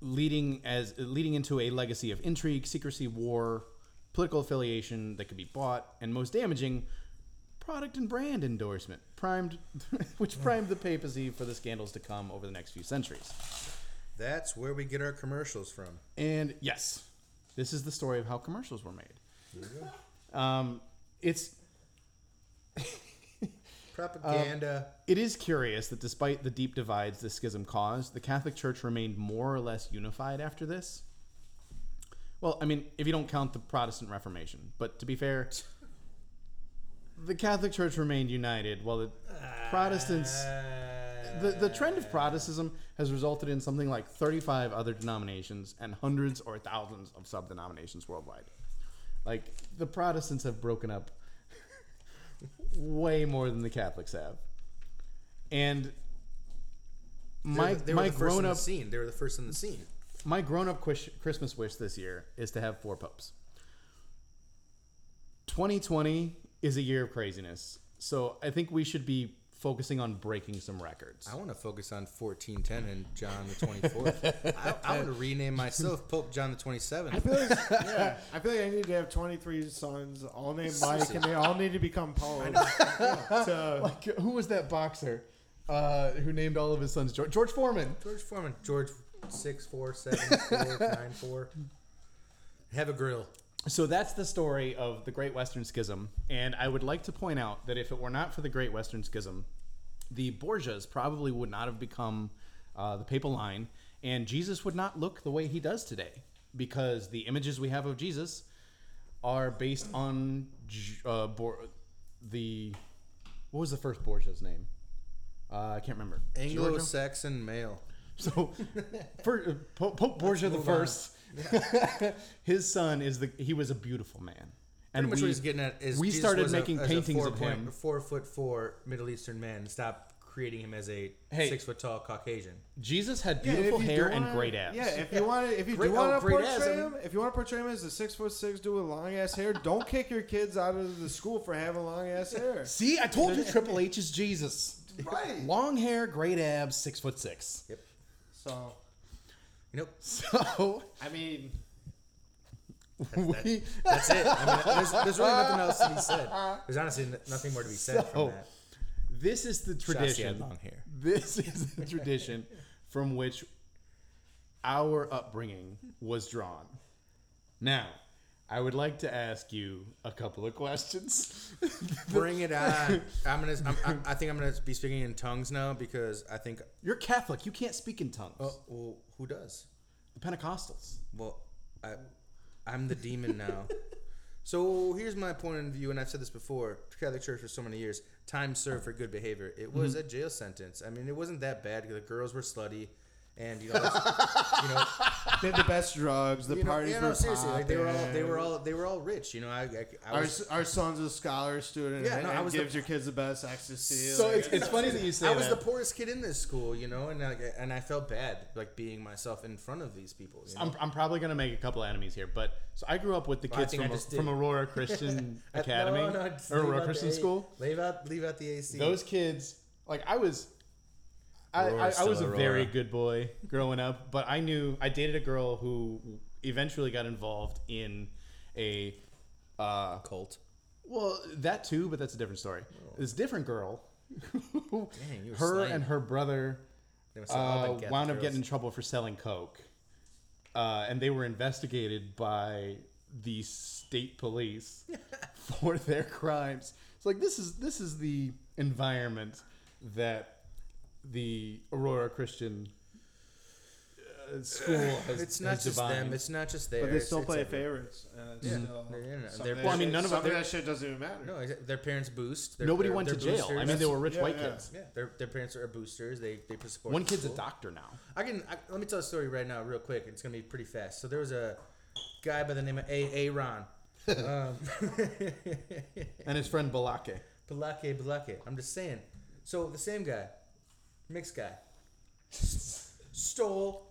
Speaker 1: leading as leading into a legacy of intrigue, secrecy, war, political affiliation that could be bought, and most damaging, product and brand endorsement, primed, which primed the papacy for the scandals to come over the next few centuries.
Speaker 2: That's where we get our commercials from.
Speaker 1: And yes, this is the story of how commercials were made. Um, it's
Speaker 2: Propaganda.
Speaker 1: it is curious that despite the deep divides this schism caused, the Catholic Church remained more or less unified after this. Well, I mean, if you don't count the Protestant Reformation, but to be fair, the Catholic Church remained united, while the Protestants. The, the trend of Protestantism has resulted in something like 35 other denominations and hundreds or thousands of sub denominations worldwide. Like, the Protestants have broken up way more than the Catholics have. And my,
Speaker 2: they were
Speaker 1: my
Speaker 2: the first
Speaker 1: grown
Speaker 2: in
Speaker 1: up
Speaker 2: the scene. They were the first in the scene.
Speaker 1: my grown up quish- Christmas wish this year is to have four popes. 2020 is a year of craziness. So I think we should be focusing on breaking some records.
Speaker 2: I want to focus on 1410 and John the 24th. I, I want to rename myself Pope John the 27th.
Speaker 3: I feel like, yeah, I feel like I need to have 23 sons, all named Mike, and they all need to become popes. to,
Speaker 1: Like, who was that boxer uh, who named all of his sons George, George Foreman?
Speaker 2: George Foreman. George six four seven four nine four. Have a grill.
Speaker 1: So that's the story of the Great Western Schism. And I would like to point out that if it were not for the Great Western Schism, the Borgias probably would not have become uh, the papal line, and Jesus would not look the way he does today because the images we have of Jesus are based on uh, Bor- the what was the first Borgia's name? Uh, I can't remember.
Speaker 2: Anglo-Saxon male.
Speaker 1: So, for, uh, Pope, Borgia the
Speaker 2: move on.
Speaker 1: his son is the he was a beautiful man,
Speaker 2: Pretty
Speaker 1: and
Speaker 2: much
Speaker 1: we
Speaker 2: what he's getting at is
Speaker 1: we
Speaker 2: Jesus
Speaker 1: started
Speaker 2: was
Speaker 1: making
Speaker 2: as a
Speaker 1: paintings
Speaker 2: four
Speaker 1: of
Speaker 2: point-
Speaker 1: him.
Speaker 2: four foot four Middle Eastern man, and stop creating him as a
Speaker 1: Hey.
Speaker 2: six foot tall Caucasian.
Speaker 1: Jesus had beautiful
Speaker 3: you do
Speaker 1: hair and
Speaker 3: wanna-
Speaker 1: great abs.
Speaker 3: Yeah, if you want to, if you
Speaker 2: Great-
Speaker 3: do
Speaker 2: oh,
Speaker 3: want to
Speaker 2: great abs,
Speaker 3: portray
Speaker 2: I mean-
Speaker 3: him, if you want to portray him as a six foot six dude with long ass hair, don't kick your kids out of the school for having long ass hair.
Speaker 1: See, I told you Triple H is Jesus.
Speaker 3: Right.
Speaker 1: Long hair, great abs, six foot six.
Speaker 2: Yep.
Speaker 3: So,
Speaker 2: You know,
Speaker 1: So
Speaker 3: I mean,
Speaker 1: we
Speaker 2: that's it. I mean, there's, there's really nothing else to be said. There's honestly n- nothing more to be said
Speaker 1: So,
Speaker 2: from that.
Speaker 1: this is the tradition.
Speaker 2: long hair.
Speaker 1: This is the tradition from which our upbringing was drawn. Now, I would like to ask you a couple of questions.
Speaker 2: Bring it on. I'm gonna. I'm, I, I think I'm gonna be speaking in tongues now because I think.
Speaker 1: You're Catholic. You can't speak in tongues.
Speaker 2: Oh, well, who does?
Speaker 1: The Pentecostals.
Speaker 2: Well, I. I'm the demon now. so here's my point of view, and I've said this before: Catholic Church for so many years, time served for good behavior. It was
Speaker 1: Mm-hmm.
Speaker 2: a jail sentence. I mean, it wasn't that bad. The girls were slutty, and you know, you know,
Speaker 3: They had the best drugs. The
Speaker 2: you know,
Speaker 3: parties
Speaker 2: yeah,
Speaker 3: were
Speaker 2: no, seriously, like they were all, they were all, they were all rich. You know, I, I, I
Speaker 3: Our,
Speaker 2: was,
Speaker 3: our son's a scholar student.
Speaker 2: Yeah,
Speaker 3: and,
Speaker 2: no, I
Speaker 3: and
Speaker 2: was the-
Speaker 3: gives your kids the best ecstasy.
Speaker 1: So
Speaker 3: like-
Speaker 1: it's, it's funny that you say
Speaker 2: I was the poorest kid in this school, you know, and I, and I felt bad, like being myself in front of these people. You know?
Speaker 1: I'm, I'm probably gonna make a couple of enemies here, but so I grew up with the kids
Speaker 2: think I
Speaker 1: from, from Aurora Christian Academy
Speaker 2: no, no,
Speaker 1: or Aurora Christian
Speaker 2: A-
Speaker 1: School.
Speaker 2: Leave out, leave out the AC.
Speaker 1: Those kids, like I was, I, I, I was a
Speaker 2: still
Speaker 1: very good boy growing up, but I knew I dated a girl who eventually got involved in a, uh,
Speaker 2: cult.
Speaker 1: well, that too, but that's a different story. This different girl,
Speaker 2: Dang, you were
Speaker 1: her
Speaker 2: slaying.
Speaker 1: and her brother
Speaker 2: They must have all
Speaker 1: uh, wound up getting in trouble for selling coke, uh, and they were investigated by the state police for their crimes. It's like this is this is the environment that the Aurora Christian uh, school has.
Speaker 2: It's not
Speaker 1: has
Speaker 2: just them. It's not just there.
Speaker 3: but they still
Speaker 2: it's
Speaker 3: play
Speaker 2: everywhere.
Speaker 3: favorites. And it's
Speaker 2: Yeah.
Speaker 3: still
Speaker 2: Yeah, yeah, yeah.
Speaker 3: some
Speaker 2: They're-
Speaker 3: of that
Speaker 1: Well, I mean,
Speaker 3: shit-
Speaker 1: none of
Speaker 3: some
Speaker 1: it-
Speaker 3: that shit doesn't even matter.
Speaker 2: No, exa- their parents boost. Their,
Speaker 1: Nobody
Speaker 2: their-
Speaker 1: went to
Speaker 2: their
Speaker 1: jail. I
Speaker 2: boosters.
Speaker 1: mean, they were rich
Speaker 3: Yeah,
Speaker 1: white
Speaker 3: yeah.
Speaker 1: kids.
Speaker 2: Yeah, their, their parents are boosters. They they support.
Speaker 1: One
Speaker 2: the
Speaker 1: kid's a
Speaker 2: school.
Speaker 1: doctor now.
Speaker 2: I can I, let me tell a story right now, real quick. It's gonna be pretty fast. So there was a guy by the name of A. A. Ron. um,
Speaker 1: And his friend Balake.
Speaker 2: Balake, Balake. I'm just saying. So the same guy, mixed guy, stole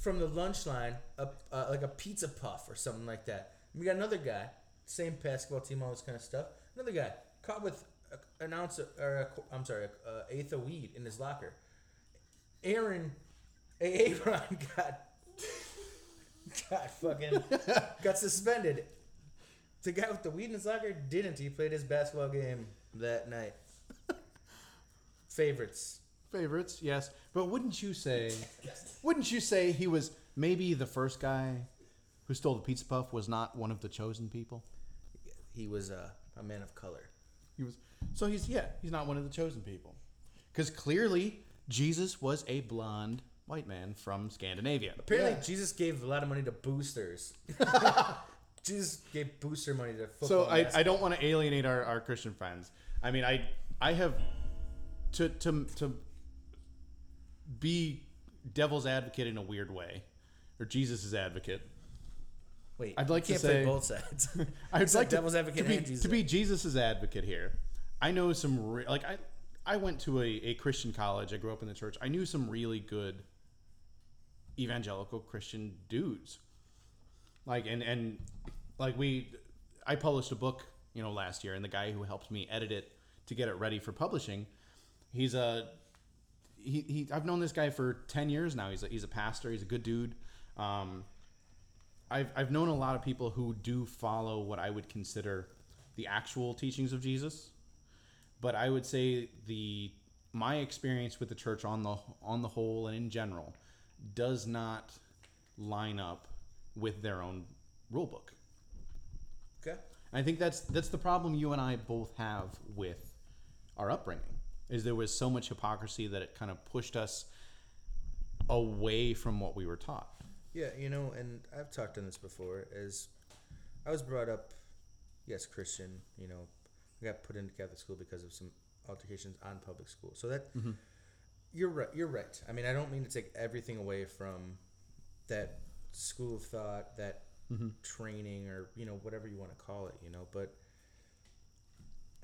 Speaker 2: from the lunch line a, uh, like a pizza puff or something like that. We got another guy, same basketball team, all this kind of stuff. Another guy caught with a, an ounce of, or I'm sorry, a, a eighth of weed in his locker. Aaron, Aaron got got fucking got suspended. The guy with the weed in his locker didn't. He played his basketball game that night. Favorites.
Speaker 1: Favorites, yes. But wouldn't you say wouldn't you say he was maybe the first guy who stole the pizza puff was not one of the chosen people?
Speaker 2: He was uh, a man of color.
Speaker 1: He was so he's yeah, he's not one of the chosen people. Cuz clearly Jesus was a blonde white man from Scandinavia.
Speaker 2: Apparently,
Speaker 3: Yeah.
Speaker 2: Jesus gave a lot of money to boosters. Jesus gave booster money to football.
Speaker 1: So I, I don't want to alienate our, our Christian friends. I mean I I have to to to be devil's advocate in a weird way or Jesus' advocate.
Speaker 2: Wait,
Speaker 1: I'd like to say-
Speaker 2: play both sides.
Speaker 1: I'd like
Speaker 2: like
Speaker 1: to,
Speaker 2: devil's advocate
Speaker 1: to be,
Speaker 2: and Jesus.
Speaker 1: to be Jesus's advocate here. I know some re- like I I went to a, a Christian college. I grew up in the church. I knew some really good evangelical Christian dudes. Like and and like we I published a book, you know, last year and the guy who helped me edit it to get it ready for publishing, he's a he, he I've known this guy for 10 years now. He's a, he's a pastor. He's a good dude. Um, I've, I've known a lot of people who do follow what I would consider the actual teachings of Jesus, but I would say the my experience with the church on the on the whole and in general does not line up with their own rule book.
Speaker 2: okay.
Speaker 1: I think that's that's the problem you and I both have with our upbringing. Is there was so much hypocrisy that it kind of pushed us away from what we were taught.
Speaker 2: Yeah, you know, and I've talked on this before. As I was brought up, yes, Christian. You know, I got put into Catholic school because of some altercations on public school. So that mm-hmm. you're right. You're right. I mean, I don't mean to take everything away from that school of thought, that mm-hmm. training, or you know, whatever you want to call it. You know, but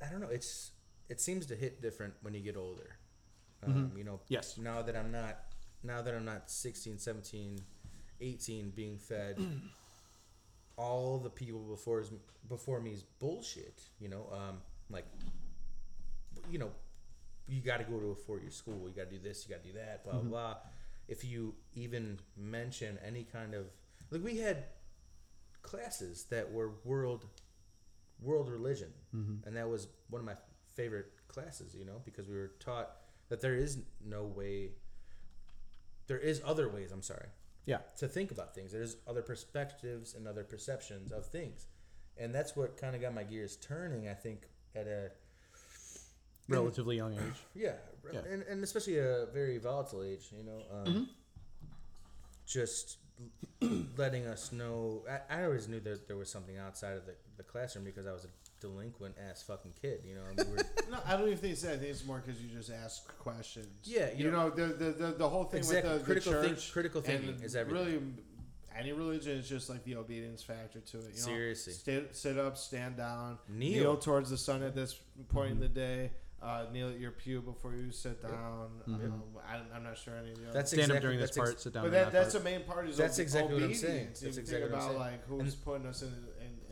Speaker 2: I don't know. It's it seems to hit different when you get older. Um, You know,
Speaker 1: Yes.
Speaker 2: Now that I'm not, now that I'm not 16, 17, 18, being fed all the people before is before me is bullshit. You know, um, like, you know, you got to go to a four year school. You got to do this. You got to do that. Blah blah blah. If you even mention any kind of like, we had classes that were world world religion, and that was one of my favorite classes. You know, because we were taught that there is no way. There is other ways. I'm sorry
Speaker 1: Yeah.
Speaker 2: to think about things. There's other perspectives and other perceptions of things, and that's what kind of got my gears turning. I think at a
Speaker 1: Relatively young age.
Speaker 2: yeah,
Speaker 1: Yeah.
Speaker 2: And, and especially a very volatile age. You know, um, just letting us know. I, I always knew that there was something outside of the, the classroom because I was a delinquent ass fucking kid. You know, I mean,
Speaker 3: No, I don't even think it's that. I think it's more because you just ask questions.
Speaker 2: Yeah, you
Speaker 3: you, know, the, the the the whole thing
Speaker 2: Exactly.
Speaker 3: with the,
Speaker 2: Critical
Speaker 3: the
Speaker 2: think-
Speaker 3: church,
Speaker 2: critical thinking
Speaker 3: and
Speaker 2: is everything.
Speaker 3: Really, any religion is just like the obedience factor to it. You know?
Speaker 2: Seriously.
Speaker 3: sit, sit up, stand down,
Speaker 2: Kneel.
Speaker 3: towards the sun at this point in the day. Uh, kneel at your pew before you sit down. Um, I, I'm not sure any of the other
Speaker 2: That's
Speaker 1: Stand
Speaker 2: exactly,
Speaker 1: up during this
Speaker 2: that's ex-
Speaker 1: part. sit down.
Speaker 3: but that,
Speaker 1: that
Speaker 3: that's
Speaker 1: part.
Speaker 3: the main part. Is
Speaker 2: That's
Speaker 3: ob-
Speaker 2: exactly what I'm saying.
Speaker 3: obedience.
Speaker 2: That's
Speaker 3: You
Speaker 2: exactly
Speaker 3: think
Speaker 2: what I'm
Speaker 3: about
Speaker 2: saying.
Speaker 3: like who's putting us in,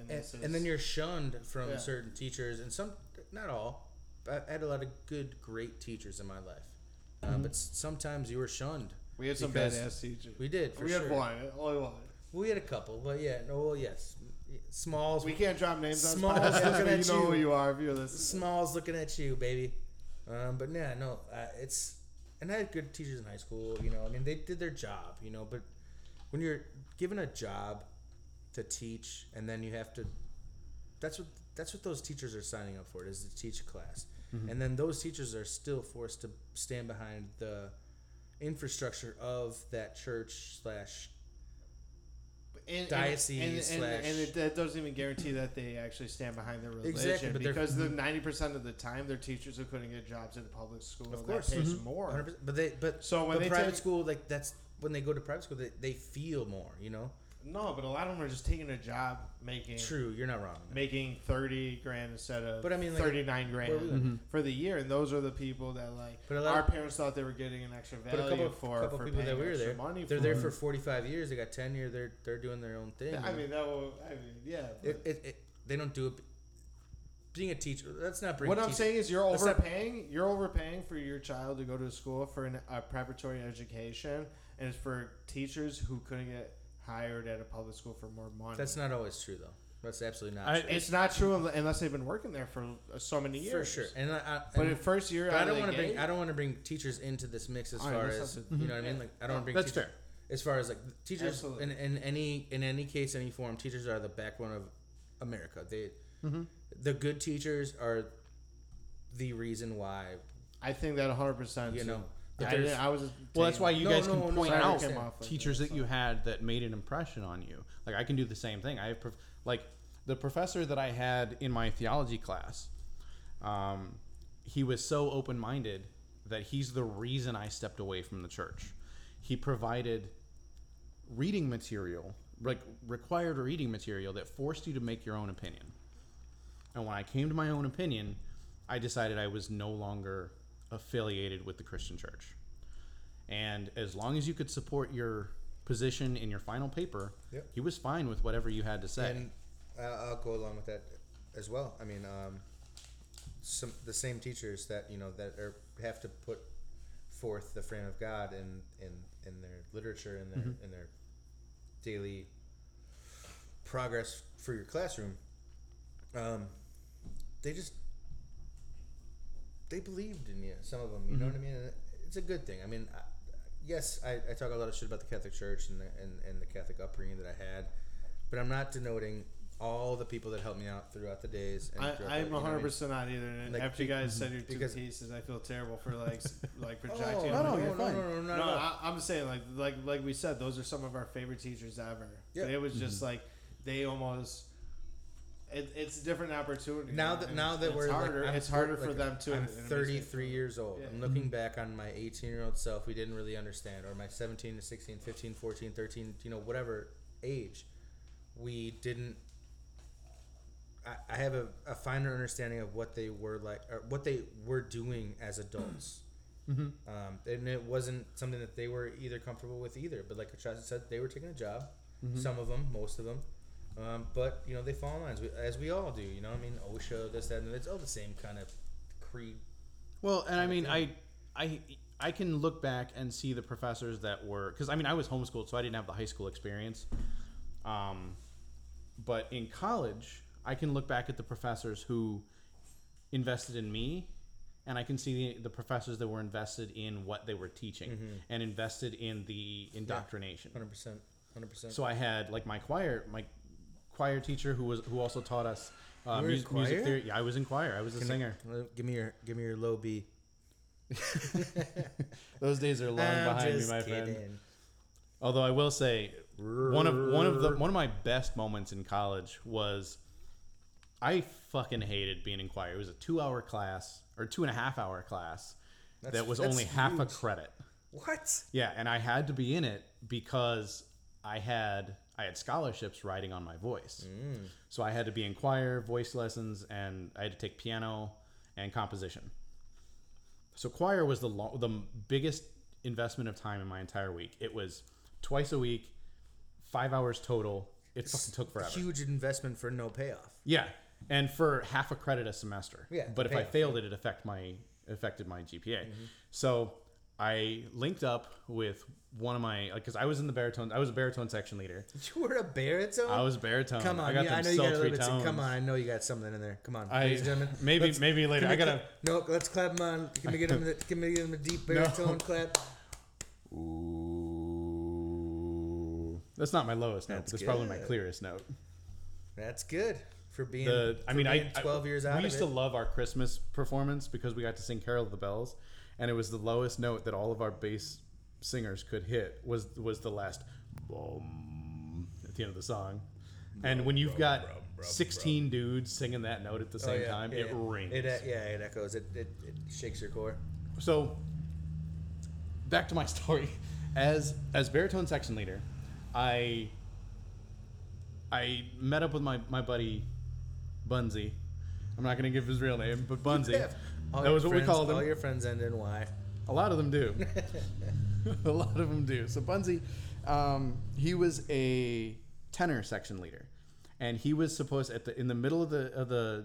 Speaker 3: in, in
Speaker 2: and,
Speaker 3: this.
Speaker 2: and then you're shunned from
Speaker 3: Yeah.
Speaker 2: certain teachers and some not all i I had a lot of good great teachers in my life uh, but sometimes you were shunned
Speaker 3: we had some
Speaker 2: because
Speaker 3: badass teachers.
Speaker 2: we did for
Speaker 3: we
Speaker 2: sure
Speaker 3: had one, only one.
Speaker 2: we had a couple but yeah no well yes smalls
Speaker 3: We can't drop names on
Speaker 2: Smalls looking at
Speaker 3: you know who you are if you're listening.
Speaker 2: smalls looking at you baby um, but yeah no uh, it's and i had good teachers in high school you know i mean they did their job you know but when you're given a job to teach and then you have to that's what that's what those teachers are signing up for is to teach a class and then those teachers are still forced to stand behind the infrastructure of that church slash
Speaker 3: and,
Speaker 2: diocese
Speaker 3: and, and,
Speaker 2: slash-
Speaker 3: and it, that doesn't even guarantee that they actually stand behind their religion
Speaker 2: Exactly, but
Speaker 3: because the ninety percent of the time they're teachers are couldn't get jobs at a public school
Speaker 2: Of course.
Speaker 3: that pays
Speaker 1: Mhm.
Speaker 3: more
Speaker 2: but they but
Speaker 3: So when
Speaker 2: but
Speaker 3: they
Speaker 2: private
Speaker 3: take-
Speaker 2: school like that's when they go to private school they, they feel more you know
Speaker 3: no but a lot of them are just taking a job making
Speaker 2: true you're not wrong on
Speaker 3: making 30 grand instead of
Speaker 2: But I mean, like,
Speaker 3: 39 grand
Speaker 2: where we
Speaker 1: Mhm.
Speaker 3: for the year and those are the people that like
Speaker 2: But a lot
Speaker 3: our parents thought they were getting an extra
Speaker 2: But
Speaker 3: value
Speaker 2: a couple,
Speaker 3: for
Speaker 2: couple
Speaker 3: for
Speaker 2: people
Speaker 3: paying
Speaker 2: that we were
Speaker 3: extra
Speaker 2: there,
Speaker 3: money
Speaker 2: they're
Speaker 3: for
Speaker 2: there for 45 years. They got tenure. They're they're doing their own thing.
Speaker 3: I mean that will I mean yeah
Speaker 2: it, it, it, they don't do it. Being a teacher, that's not bring.
Speaker 3: What I'm
Speaker 2: teach-
Speaker 3: saying is, you're
Speaker 2: Let's not-
Speaker 3: overpaying. You're overpaying for your child to go to school for an, a preparatory education, and it's for teachers who couldn't get hired at a public school for more money.
Speaker 2: That's not always true, though. That's absolutely not
Speaker 1: I-
Speaker 2: true.
Speaker 3: It's not true unless they've been working there for so many years.
Speaker 2: for sure. And I, I
Speaker 3: But
Speaker 2: and-
Speaker 3: in first year,
Speaker 2: but I don't want to bring. I don't want to bring teachers into this mix as
Speaker 3: All right,
Speaker 2: far
Speaker 3: that's
Speaker 2: as
Speaker 3: something-
Speaker 2: you know what I mean. Like I don't wanna bring.
Speaker 1: That's
Speaker 2: teachers,
Speaker 1: fair.
Speaker 2: As far as like teachers
Speaker 3: Absolutely.
Speaker 2: in, in any in any case, any form, teachers are the backbone of America. They
Speaker 1: Mm-hmm.
Speaker 2: the good teachers are the reason why
Speaker 3: I think that 100. percent
Speaker 2: you know. But
Speaker 3: I, didn't- I was.
Speaker 1: Well, that's why you
Speaker 2: No,
Speaker 1: guys
Speaker 2: no,
Speaker 1: can
Speaker 2: no,
Speaker 1: point
Speaker 2: sorry, I
Speaker 1: out
Speaker 2: came
Speaker 3: off like
Speaker 1: teachers
Speaker 3: that,
Speaker 1: that you had that made an impression on you. Like I can do the same thing. I have prof- like the professor that I had in my theology class. Um, he was so open minded that he's the reason I stepped away from the church. He provided reading material, like required reading material that forced you to make your own opinion. And when I came to my own opinion, I decided I was no longer affiliated with the Christian church. And as long as you could support your position in your final paper,
Speaker 2: Yep.
Speaker 1: he was fine with whatever you had to say.
Speaker 2: And uh, I'll go along with that as well. I mean, um, some the same teachers that you know that are have to put forth the frame of God in in, in their literature and their in their daily progress for your classroom. Um, they just they believed in you. Some of them, you know what I mm-hmm. mean. And it's a good thing. I mean, I, yes, I, I talk a lot of shit about the Catholic Church and the, and, and the Catholic upbringing that I had, but I'm not denoting all the people that helped me out throughout the days. And
Speaker 3: I, I'm
Speaker 2: you know what I
Speaker 3: 100
Speaker 2: mean?
Speaker 3: percent not either. And
Speaker 2: Like,
Speaker 3: after you guys mm-hmm. said your two
Speaker 2: because-
Speaker 3: pieces, I feel terrible for like like
Speaker 2: Oh,
Speaker 3: projecting.
Speaker 1: no, no, fine.
Speaker 2: no, no, no,
Speaker 3: No,
Speaker 2: no.
Speaker 3: I, I'm saying like like like we said, those are some of our favorite teachers ever.
Speaker 2: Yeah.
Speaker 3: It was just mm-hmm. like they almost. It, it's a different opportunity.
Speaker 2: now that
Speaker 3: and
Speaker 2: now that
Speaker 3: it's
Speaker 2: we're
Speaker 3: harder,
Speaker 2: like,
Speaker 3: it's harder
Speaker 2: thir-
Speaker 3: for
Speaker 2: like,
Speaker 3: them to.
Speaker 2: I'm
Speaker 3: and it makes me
Speaker 2: 33 years old.
Speaker 3: Yeah.
Speaker 2: I'm looking back on my 18 year old self. We didn't really understand, or my 17 to 16, 15, 14, 13, you know, whatever age. We didn't. I, I have a, a finer understanding of what they were like, or what they were doing as adults.
Speaker 1: mm-hmm.
Speaker 2: Um, and it wasn't something that they were either comfortable with either. But like Chaz said, they were taking a job.
Speaker 1: Mm-hmm.
Speaker 2: Some of them, most of them. Um, but you know they fall in lines as we all do. You know, what I mean, OSHA, this, that, and it's all the same kind of creed.
Speaker 1: Well, and I mean, I, I, I can look back and see the professors that were because I mean I was homeschooled, so I didn't have the high school experience. Um, but in college, I can look back at the professors who invested in me, and I can see the, the professors that were invested in what they were teaching and invested in the indoctrination.
Speaker 2: Hundred percent, hundred percent.
Speaker 1: So I had like my choir, my choir teacher who was who also taught us uh,
Speaker 2: You were in
Speaker 1: music, music theory. Yeah, I was in choir. I was a singer.
Speaker 2: Give me your, give me your low B.
Speaker 1: Those days are long
Speaker 2: I'm
Speaker 1: behind me, my friend. Although I will say, one of one of the one of my best moments in college was I fucking hated being in choir. It was a two hour class or two and a half hour class
Speaker 2: That's-
Speaker 1: that was only half a credit.
Speaker 2: What?
Speaker 1: Yeah, and I had to be in it because I had I had scholarships riding on my voice. Mm. So I had to be in choir, voice lessons, and I had to take piano and composition. So choir was the lo- the biggest investment of time in my entire week. It was twice a week, five hours total. It fucking took forever.
Speaker 2: Huge investment for no payoff.
Speaker 1: Yeah, and for half a credit a semester.
Speaker 2: Yeah,
Speaker 1: but if I
Speaker 2: payoff,
Speaker 1: failed it, it affect my affected my GPA. Mm-hmm. So I linked up with one of my because I was in the baritone. I was a baritone section leader.
Speaker 2: You were a baritone.
Speaker 1: I was baritone.
Speaker 2: Come on,
Speaker 1: I got
Speaker 2: yeah, I know you got a little bit.
Speaker 1: tones.
Speaker 2: Come on, I know you got something in there. Come on,
Speaker 1: I
Speaker 2: ladies and gentlemen.
Speaker 1: maybe
Speaker 2: Let's-
Speaker 1: maybe later. I gotta.
Speaker 2: no, let's clap them on. Can we get them? Can we get them a deep baritone clap?
Speaker 1: Ooh, that's not my lowest note.
Speaker 2: That's
Speaker 1: That's, probably my clearest note.
Speaker 2: That's good for being.
Speaker 1: The I
Speaker 2: for
Speaker 1: mean, I
Speaker 2: being twelve
Speaker 1: I,
Speaker 2: years out
Speaker 1: We used
Speaker 2: it.
Speaker 1: to love our Christmas performance because we got to sing "Carol of the Bells," and it was the lowest note that all of our bass singers could hit was was the last boom at the end of the song. And when you've got 16 dudes singing that note at the
Speaker 2: Oh,
Speaker 1: same time, it rings.
Speaker 2: It, uh, yeah, it echoes. It, it, it shakes your core.
Speaker 1: So back to my story. As as baritone section leader, I I met up with my, my buddy Bunzy. I'm not gonna give his real name, but Bunzy.
Speaker 2: All
Speaker 1: that was what we called him.
Speaker 2: All your friends end in Y.
Speaker 1: A lot of them do. a lot of them do. So Bunzy, um, he was a tenor section leader, and he was supposed at the in the middle of the of the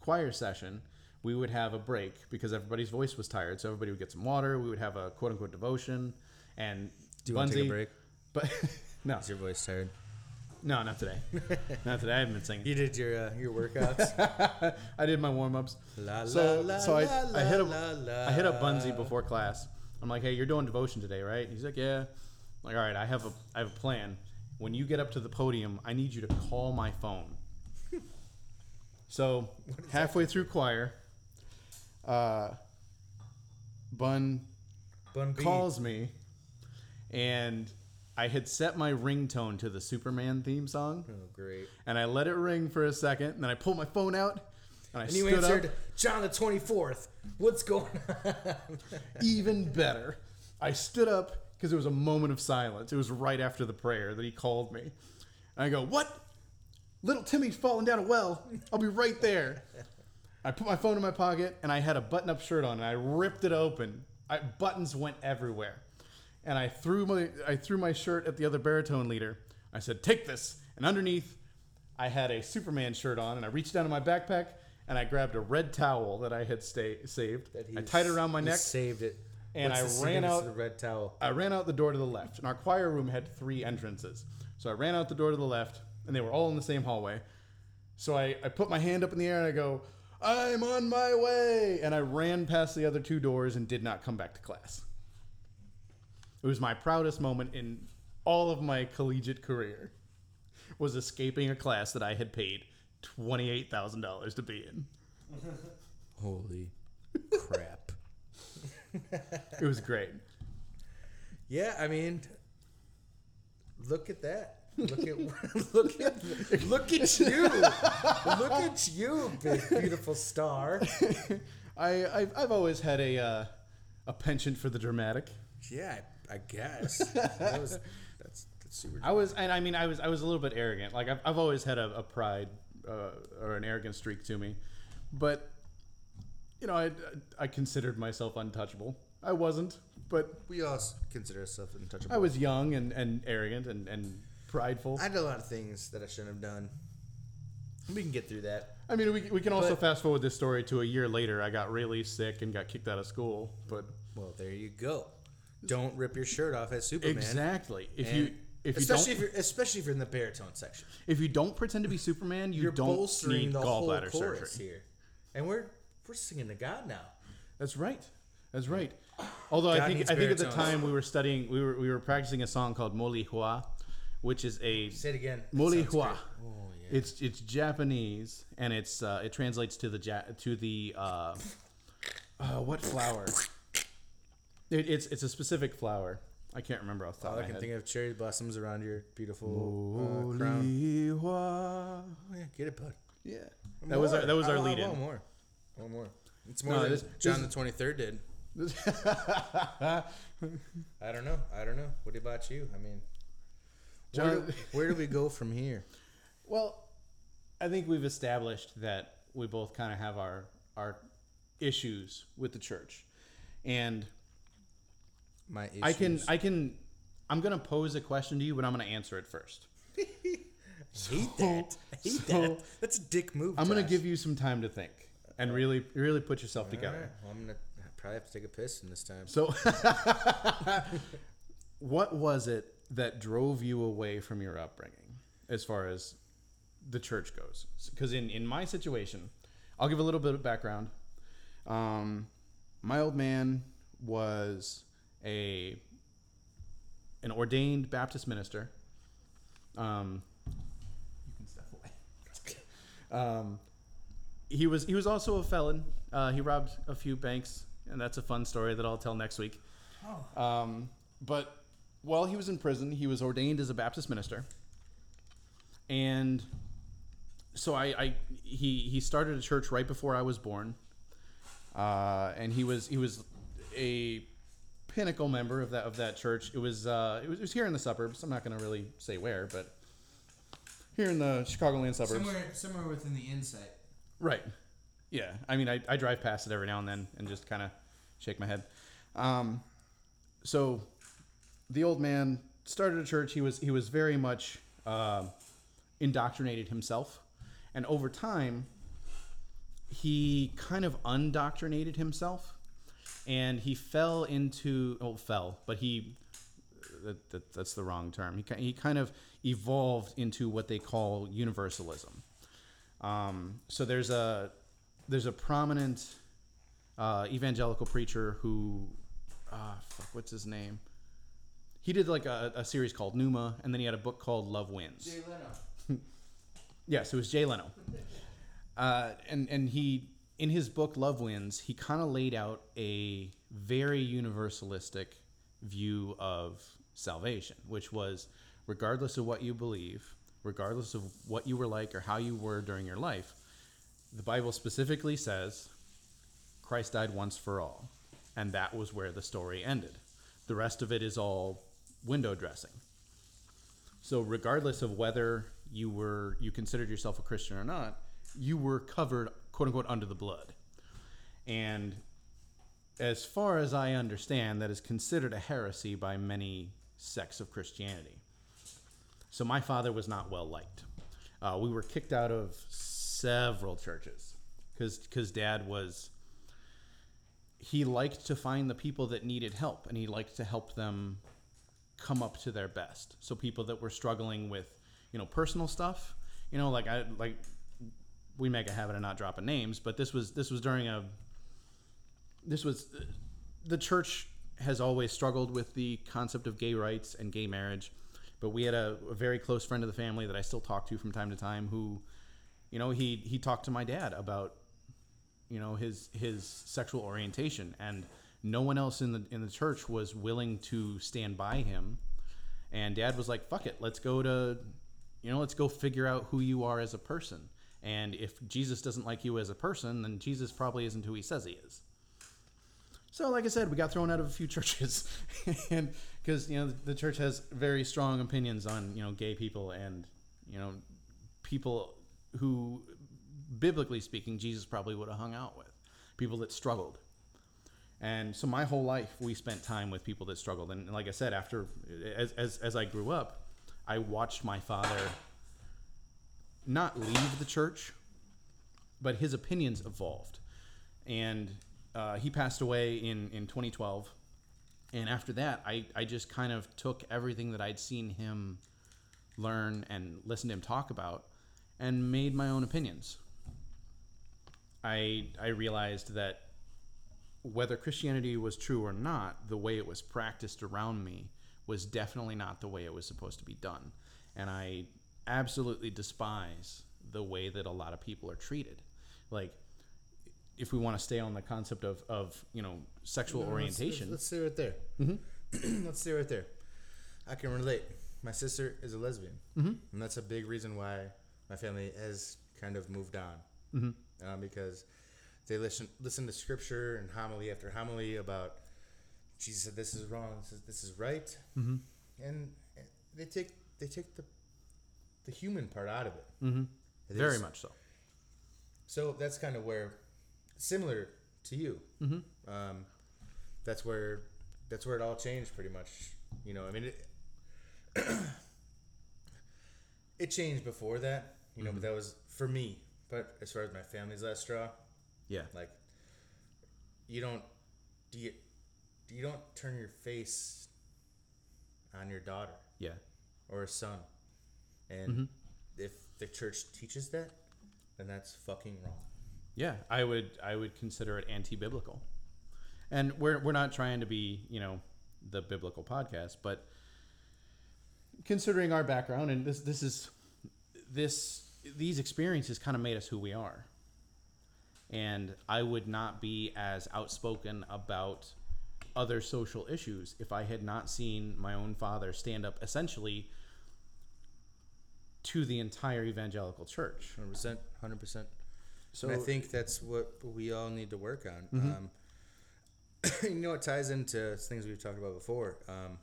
Speaker 1: choir session, we would have a break because everybody's voice was tired. So everybody would get some water. We would have a quote unquote devotion, and
Speaker 2: Do you want to take a break?
Speaker 1: But no,
Speaker 2: Is your voice tired?
Speaker 1: no, not today. not today. I haven't been singing.
Speaker 2: You did your uh, your workouts.
Speaker 1: I did my warm ups.
Speaker 2: La,
Speaker 1: So,
Speaker 2: la,
Speaker 1: so I,
Speaker 2: la,
Speaker 1: I hit
Speaker 2: la,
Speaker 1: up
Speaker 2: la,
Speaker 1: I hit up
Speaker 2: la.
Speaker 1: Bunzy before class. I'm like, hey, you're doing devotion today, right? He's like, yeah. I'm like, all right, I have a I have a plan. When you get up to the podium, I need you to call my phone. so halfway through choir, uh, Bun
Speaker 2: Bun B.
Speaker 1: calls me, and I had set my ringtone to the Superman theme song,
Speaker 2: Oh, great.
Speaker 1: and I let it ring for a second, and then I pulled my phone out, and I
Speaker 2: And you
Speaker 1: stood
Speaker 2: answered,
Speaker 1: up.
Speaker 2: John the 24th. What's going on?
Speaker 1: even better. I stood up because it was a moment of silence. It was right after the prayer that he called me. And I go, What? Little Timmy's falling down a well. I'll be right there. I put my phone in my pocket and I had a button up shirt on and I ripped it open. I, buttons went everywhere. And I threw my I threw my shirt at the other baritone leader. I said, Take this. And underneath I had a Superman shirt on and I reached down in my backpack and I grabbed a red towel that I had stay, saved. I tied it around my neck.
Speaker 2: Saved it.
Speaker 1: And
Speaker 2: What's
Speaker 1: I ran out-
Speaker 2: the red towel.
Speaker 1: I ran out the door to the left, and our choir room had three entrances. So I ran out the door to the left, and they were all in the same hallway. So I, I put my hand up in the air and I go, I'm on my way. And I ran past the other two doors and did not come back to class. It was my proudest moment in all of my collegiate career was escaping a class that I had paid $28,000 to be in.
Speaker 2: Holy crap.
Speaker 1: It was great.
Speaker 2: Yeah, I mean, look at that. Look at look at look at you. Look at you, big beautiful star.
Speaker 1: I, I've, I've always had a, uh, a penchant for the dramatic.
Speaker 2: Yeah, I, I guess. That was, that's that's super.
Speaker 1: I was, and I mean, I was, I was a little bit arrogant. Like I've, I've always had a, a pride uh, or an arrogant streak to me, but you know, I, I considered myself untouchable. I wasn't, but
Speaker 2: We all consider ourselves untouchable.
Speaker 1: I was young and, and arrogant and, and prideful.
Speaker 2: I did a lot of things that I shouldn't have done. We can get through that.
Speaker 1: I mean, we, we can also
Speaker 2: But-
Speaker 1: fast forward this story to a year later. I got really sick and got kicked out of school. But
Speaker 2: Well, there you go. Don't rip your shirt off as Superman.
Speaker 1: exactly, if
Speaker 2: And
Speaker 1: you if you
Speaker 2: especially
Speaker 1: don't
Speaker 2: if you're especially if you're in the baritone section,
Speaker 1: if you don't pretend to be Superman, you
Speaker 2: you're
Speaker 1: don't
Speaker 2: bolstering
Speaker 1: need
Speaker 2: the whole
Speaker 1: gallbladder
Speaker 2: chorus
Speaker 1: surgery.
Speaker 2: here, and we're we're singing to God now.
Speaker 1: That's right. That's right. Although I think
Speaker 2: needs
Speaker 1: I think at the
Speaker 2: baritones.
Speaker 1: time we were studying, we were we were practicing a song called Moli Hua, which is a
Speaker 2: Say it again.
Speaker 1: Moli
Speaker 2: sounds
Speaker 1: Hua.
Speaker 2: great. Oh yeah.
Speaker 1: It's it's Japanese and it's uh, it translates to the ja- to the uh, uh, what flower? It, it's it's a specific flower. I can't remember off the top
Speaker 2: All
Speaker 1: of
Speaker 2: I
Speaker 1: my
Speaker 2: can
Speaker 1: head.
Speaker 2: think of cherry blossoms around your beautiful uh, crown.
Speaker 1: Oliwa.
Speaker 2: Oh yeah, get it, bud.
Speaker 1: Yeah, that was our that was our
Speaker 2: want
Speaker 1: lead in.
Speaker 2: One more. One more. It's more
Speaker 1: No,
Speaker 2: than
Speaker 1: this-
Speaker 2: John the Twenty Third did. I don't know. I don't know. What about you? I mean, where, do, where do we go from here?
Speaker 1: Well, I think we've established that we both kind of have our our issues with the church, and
Speaker 2: My issues.
Speaker 1: I can I can I'm gonna pose a question to you, but I'm gonna answer it first.
Speaker 2: hate that. I hate
Speaker 1: so-
Speaker 2: that. That's a dick move.
Speaker 1: I'm gonna give you some time to think and really really put yourself
Speaker 2: All
Speaker 1: together.
Speaker 2: right, well, I'm gonna probably have to take a piss in this time.
Speaker 1: So, what was it that drove you away from your upbringing as far as the church goes? Because in, in my situation, I'll give a little bit of background. Um, my old man was a an ordained Baptist minister. Um, you can step away. um, he was he was also a felon. Uh, he robbed a few banks, and that's a fun story that I'll tell next week. Oh. Um, but while he was in prison, he was ordained as a Baptist minister, and so I, I he he started a church right before I was born, uh, and he was he was a pinnacle member of that of that church. It was uh, it was, it was here in the suburbs. I'm not going to really say where, but here in the Chicagoland suburbs.
Speaker 4: Somewhere, somewhere within the insight.
Speaker 1: Right. Yeah. I mean, I, I drive past it every now and then and just kind of shake my head. Um, so the old man started a church. He was he was very much uh, indoctrinated himself, and over time, he kind of undoctrinated himself, and he fell into oh fell, but he that, that that's the wrong term. He he kind of evolved into what they call universalism. Um, so there's a there's a prominent uh, evangelical preacher who ah fuck what's his name? He did like a, a series called Nooma, and then he had a book called Love Wins.
Speaker 4: Jay Leno.
Speaker 1: Yes, it was Jay Leno. Uh, and and he in his book Love Wins, he kind of laid out a very universalistic view of salvation, which was regardless of what you believe, regardless of what you were like or how you were during your life, the Bible specifically says Christ died once for all, and that was where the story ended. The rest of it is all window dressing. So regardless of whether you were you considered yourself a Christian or not, you were covered quote unquote under the blood. And as far as I understand, that is considered a heresy by many sects of Christianity. So my father was not well liked. Uh, we were kicked out of several churches because because dad was he liked to find the people that needed help and he liked to help them come up to their best. So people that were struggling with, you know, personal stuff, you know, like I like we make a habit of not dropping names, but this was this was during a this was the church has always struggled with the concept of gay rights and gay marriage, but we had a, a very close friend of the family that I still talk to from time to time who, you know, he he talked to my dad about you know his his sexual orientation and no one else in the in the church was willing to stand by him. And dad was like fuck it let's go to you know let's go figure out who you are as a person and if jesus doesn't like you as a person then jesus probably isn't who he says he is. So like i said we got thrown out of a few churches. And because you know the church has very strong opinions on you know gay people and you know people who biblically speaking jesus probably would have hung out with. People that struggled. And so my whole life we spent time with people that struggled. And like i said after as, as, as i grew up i watched my father not leave the church but his opinions evolved. And uh, he passed away in, in 2012 and after that I, I just kind of took everything that i'd seen him learn and listen to him talk about and made my own opinions. I I realized that whether Christianity was true or not, the way it was practiced around me was definitely not the way it was supposed to be done. And I absolutely despise the way that a lot of people are treated. Like if we want to stay on the concept of, of you know sexual
Speaker 2: No,
Speaker 1: orientation,
Speaker 2: Let's, let's stay right there.
Speaker 1: Mhm.
Speaker 2: let's stay right there. I can relate. My sister is a lesbian,
Speaker 1: Mhm.
Speaker 2: and that's a big reason why my family has kind of moved on.
Speaker 1: Mhm.
Speaker 2: Uh, because they listen listen to scripture and homily after homily about Jesus said this is wrong, this is this is right,
Speaker 1: Mm-hmm.
Speaker 2: and they take they take the the human part out of it.
Speaker 1: Mm-hmm.
Speaker 2: It
Speaker 1: Very
Speaker 2: is-
Speaker 1: much so.
Speaker 2: So that's kind of where, similar to you,
Speaker 1: Mm-hmm.
Speaker 2: um, that's where that's where it all changed pretty much. You know, I mean, it, it changed before that. You know, but that was for me. But as far as my family's last straw,
Speaker 1: Yeah.
Speaker 2: like you don't do you you don't turn your face on your daughter
Speaker 1: Yeah.
Speaker 2: or a son, and mm-hmm. if the church teaches that, then that's fucking wrong.
Speaker 1: Yeah, I would I would consider it anti-biblical. And we're we're not trying to be, you know, the biblical podcast, but considering our background and this this is this these experiences kind of made us who we are. And I would not be as outspoken about other social issues if I had not seen my own father stand up essentially to the entire evangelical church.
Speaker 2: Hundred percent, hundred percent.
Speaker 1: So
Speaker 2: and I think that's what we all need to work on. Um, you know, it ties into things we've talked about before. Um,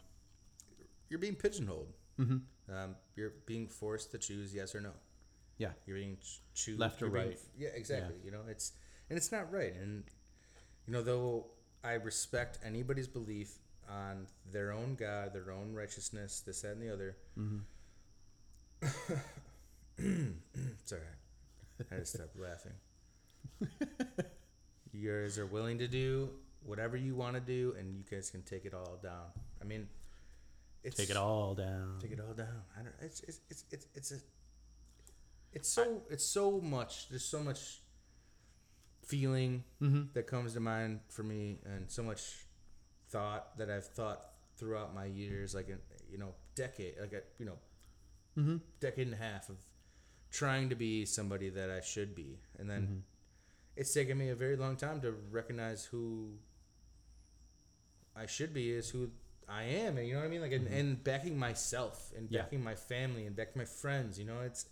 Speaker 2: you're being pigeonholed.
Speaker 1: Mhm.
Speaker 2: Um, you're being forced to choose yes or no.
Speaker 1: yeah.
Speaker 2: You're being ch- choose
Speaker 1: Left or
Speaker 2: you're being-
Speaker 1: right.
Speaker 2: yeah, exactly. You know, it's and it's not right. And you know, though I respect anybody's belief on their own God, their own righteousness, this, that, and the other. It's all right. I just stopped laughing. you guys are willing to do whatever you want to do, and you guys can take it all down. I mean, it's
Speaker 1: Take it all down.
Speaker 2: Take it all down. I don't. It's it's it's it's it's a. It's so it's so much. There's so much feeling
Speaker 1: Mm-hmm.
Speaker 2: that comes to mind for me, and so much thought that I've thought throughout my years, like a you know decade, like a you know
Speaker 1: Mm-hmm.
Speaker 2: decade and a half of trying to be somebody that I should be, and then
Speaker 1: Mm-hmm.
Speaker 2: it's taken me a very long time to recognize who I should be is who I am, and you know what I mean, like and, and backing myself and
Speaker 1: Mm-hmm. Yeah.
Speaker 2: backing my family and backing my friends. You know, it's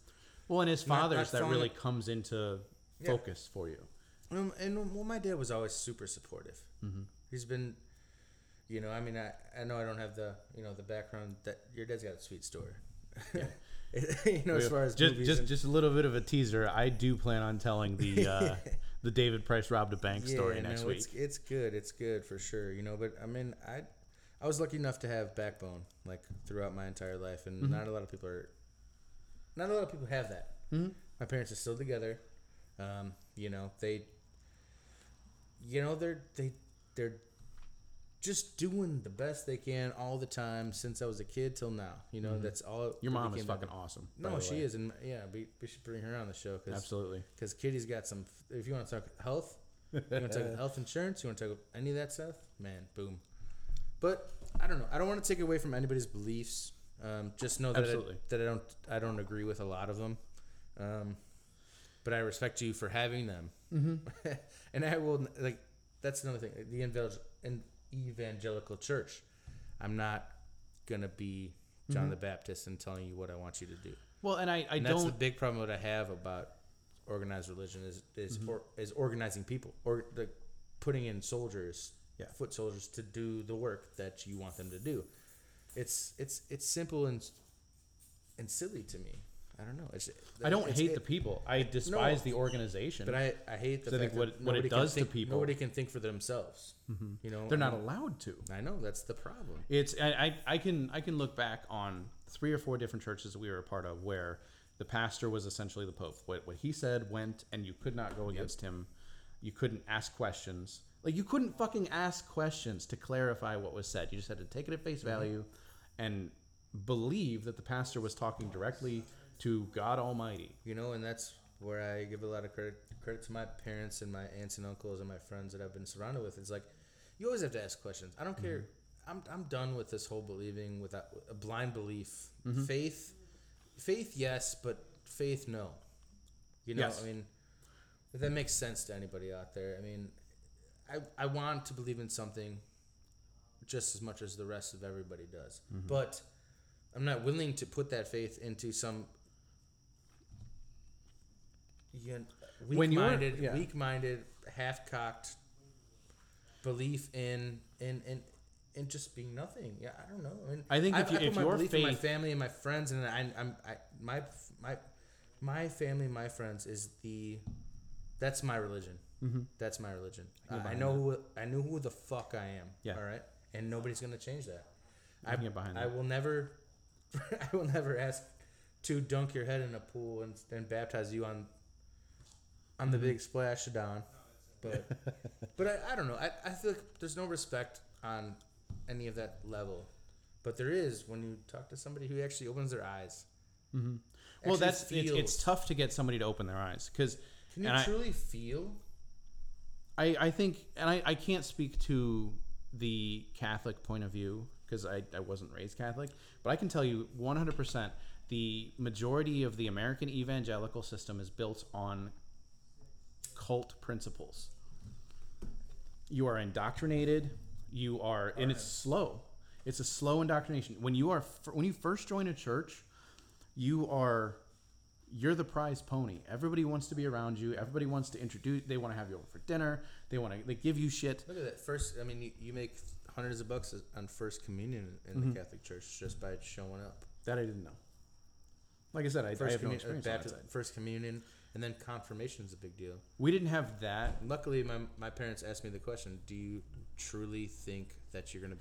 Speaker 1: Well, and his
Speaker 2: Not-
Speaker 1: father's that really
Speaker 2: it-
Speaker 1: comes into
Speaker 2: Yeah.
Speaker 1: focus for you.
Speaker 2: Um, and well, my dad was always super supportive.
Speaker 1: Mhm.
Speaker 2: He's been, you know, I mean, I, I know I don't have the you know the background that your dad's got a sweet story. you know, as far as
Speaker 1: just just
Speaker 2: and-
Speaker 1: just a little bit of a teaser. I do plan on telling the uh, the David Price robbed a bank story next
Speaker 2: no,
Speaker 1: week.
Speaker 2: It's, it's good. It's good for sure. You know, but I mean, I I was lucky enough to have backbone like throughout my entire life, and
Speaker 1: Mm-hmm.
Speaker 2: not a lot of people are. Not a lot of people have that.
Speaker 1: Mhm.
Speaker 2: My parents are still together. Um, you know, they. You know, they're they they're just doing the best they can all the time since I was a kid till now. You know, that's all.
Speaker 1: Mm-hmm. Your mom is fucking awesome.
Speaker 2: No, she
Speaker 1: way.
Speaker 2: is, and yeah, we, we should bring her on the show because
Speaker 1: absolutely.
Speaker 2: because Kitty's got some. If you want to talk health, you want to talk health insurance, you want to talk any of that stuff, man, boom. But I don't know. I don't want to take away from anybody's beliefs. Um, just know that I, that I don't I don't agree with a lot of them. Um, but I respect you for having them. Mm-hmm. and I will like that's another thing. The an evangelical church. I'm not gonna be John mm-hmm. the Baptist and telling you what I want you to do.
Speaker 1: Well, and I, I
Speaker 2: And that's the
Speaker 1: don't.
Speaker 2: big problem that I have about organized religion is is mm-hmm. or, is organizing people or the putting in soldiers,
Speaker 1: Yeah.
Speaker 2: foot soldiers to do the work that you want them to do. It's it's it's simple and and silly to me. I don't know. It's,
Speaker 1: I don't
Speaker 2: it's-
Speaker 1: hate
Speaker 2: it-
Speaker 1: the people. I despise the organization.
Speaker 2: but I, I hate the
Speaker 1: So I
Speaker 2: fact
Speaker 1: think what-
Speaker 2: that
Speaker 1: what it does to
Speaker 2: think-
Speaker 1: people-
Speaker 2: Nobody can think for themselves. Mm-hmm. You know,
Speaker 1: they're not allowed to.
Speaker 2: I know that's the problem.
Speaker 1: It's I, I I can I can look back on three or four different churches that we were a part of where the pastor was essentially the pope. What what he said went, and you could not go against him. You couldn't ask questions. Like you couldn't fucking ask questions to clarify what was said. You just had to take it at face mm-hmm. value, and believe that the pastor was talking directly to God Almighty.
Speaker 2: You know, and that's where I give a lot of credit credit to my parents and my aunts and uncles and my friends that I've been surrounded with. It's like you always have to ask questions. I don't care. I'm I'm done with this whole believing without a blind belief. Faith, faith, yes, but faith, no. You know,
Speaker 1: Yes.
Speaker 2: I mean, if that makes sense to anybody out there. I mean, I I want to believe in something just as much as the rest of everybody does.
Speaker 1: Mm-hmm.
Speaker 2: But I'm not willing to put that faith into some you weak-minded,
Speaker 1: yeah.
Speaker 2: weak-minded, half-cocked belief in in in in just being nothing. Yeah, I don't know. I, mean,
Speaker 1: I think if you-
Speaker 2: put
Speaker 1: if
Speaker 2: my
Speaker 1: your
Speaker 2: belief in my family and my friends, and I, I'm I my my my family, my friends is the that's my religion.
Speaker 1: Mm-hmm.
Speaker 2: That's my religion.
Speaker 1: I
Speaker 2: I, I know who I know who the fuck I am.
Speaker 1: Yeah.
Speaker 2: All right, and nobody's gonna change that.
Speaker 1: I
Speaker 2: I,
Speaker 1: get behind
Speaker 2: I
Speaker 1: that.
Speaker 2: will never, I will never ask to dunk your head in a pool and, and baptize you on, on the big splash of dawn, but, but I, I don't know. I, I feel like there's no respect on any of that level, but there is when you talk to somebody who actually opens their eyes.
Speaker 1: Mm-hmm. Well, that's it's, it's tough to get somebody to open their eyes because
Speaker 2: Can you
Speaker 1: and I-
Speaker 2: truly feel?
Speaker 1: I, I think, and I, I can't speak to the Catholic point of view because I, I wasn't raised Catholic, but I can tell you 100% the majority of the American evangelical system is built on cult principles. You are indoctrinated, you are, and it's slow. It's a slow indoctrination. When you are, when you first join a church, you are you're the prize pony. Everybody wants to be around you. Everybody wants to introduce. They want to have you over for dinner. They want to. They give you shit.
Speaker 2: Look at that first. I mean, you, you make hundreds of bucks on first communion in
Speaker 1: Mhm.
Speaker 2: the Catholic Church just by showing up.
Speaker 1: That I didn't know. Like I said, I, I
Speaker 2: First,
Speaker 1: have no
Speaker 2: uh,
Speaker 1: experience on that
Speaker 2: bapti-
Speaker 1: side.
Speaker 2: first communion, and then confirmation is a big deal.
Speaker 1: We didn't have that.
Speaker 2: Luckily, my, my parents asked me the question: Do you truly think that you're gonna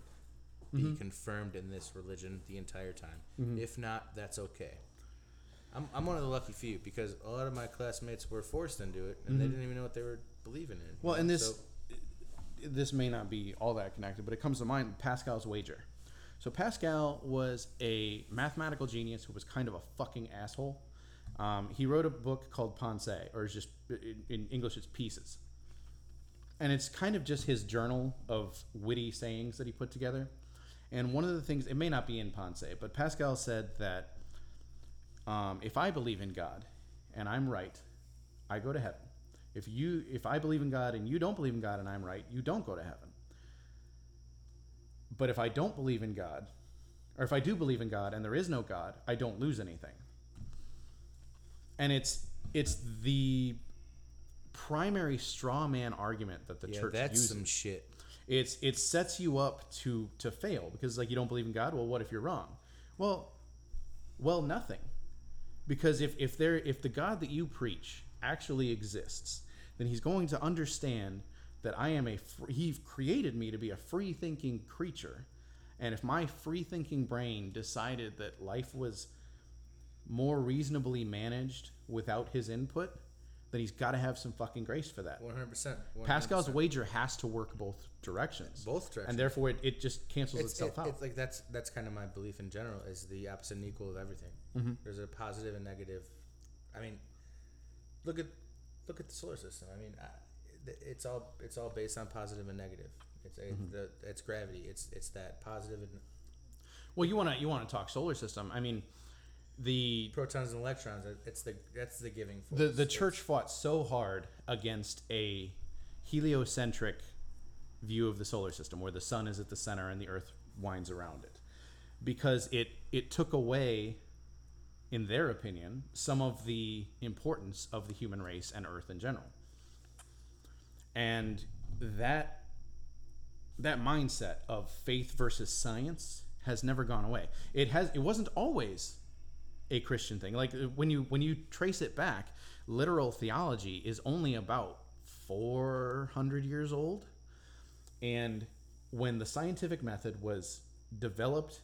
Speaker 2: be
Speaker 1: Mhm.
Speaker 2: confirmed in this religion the entire time?
Speaker 1: Mhm.
Speaker 2: If not, that's okay. I'm, I'm one of the lucky few because a lot of my classmates were forced into it, and they
Speaker 1: Mhm.
Speaker 2: didn't even know what they were believing in.
Speaker 1: Well, and this
Speaker 2: So-
Speaker 1: this may not be all that connected, but it comes to mind Pascal's wager. So Pascal was a mathematical genius who was kind of a fucking asshole. Um, he wrote a book called Pensée, or it's just in, English, it's Pieces, and it's kind of just his journal of witty sayings that he put together. And one of the things, it may not be in Pensée, but Pascal said that um, if I believe in God and I'm right, I go to heaven. If you if I believe in God and you don't believe in God and I'm right, you don't go to heaven. But if I don't believe in God, or if I do believe in God and there is no God, I don't lose anything. And it's it's the primary straw man argument that the
Speaker 2: yeah,
Speaker 1: church
Speaker 2: that's
Speaker 1: uses
Speaker 2: some shit.
Speaker 1: it's it sets you up to to fail because like you don't believe in God. Well, what if you're wrong? Well, well, nothing, because if if there if the God that you preach actually exists, then He's going to understand that I am a fr- He created me to be a free thinking creature, and if my free thinking brain decided that life was more reasonably managed without His input, then He's got to have some fucking grace for that.
Speaker 2: One hundred percent.
Speaker 1: Pascal's wager has to work both directions.
Speaker 2: both directions.
Speaker 1: And therefore, it, it just cancels
Speaker 2: it's,
Speaker 1: itself
Speaker 2: it-
Speaker 1: out.
Speaker 2: it's like that's that's kind of my belief in general is the opposite and equal of everything.
Speaker 1: Mhm.
Speaker 2: There's a positive and negative. I mean, look at look at the solar system. I mean, it's all it's all based on positive and negative. It's a,
Speaker 1: Mm-hmm.
Speaker 2: the, it's gravity. It's it's that positive and
Speaker 1: well, you want to you want to talk solar system. I mean, the
Speaker 2: protons and electrons. It's the that's the giving force.
Speaker 1: the the church fought so hard against a heliocentric view of the solar system, where the sun is at the center and the Earth winds around it, because it it took away, in their opinion, some of the importance of the human race and Earth in general. And that that mindset of faith versus science has never gone away. It has it wasn't always a Christian thing. Like uh, when you when you trace it back, literal theology is only about 400 years old. And when the scientific method was developed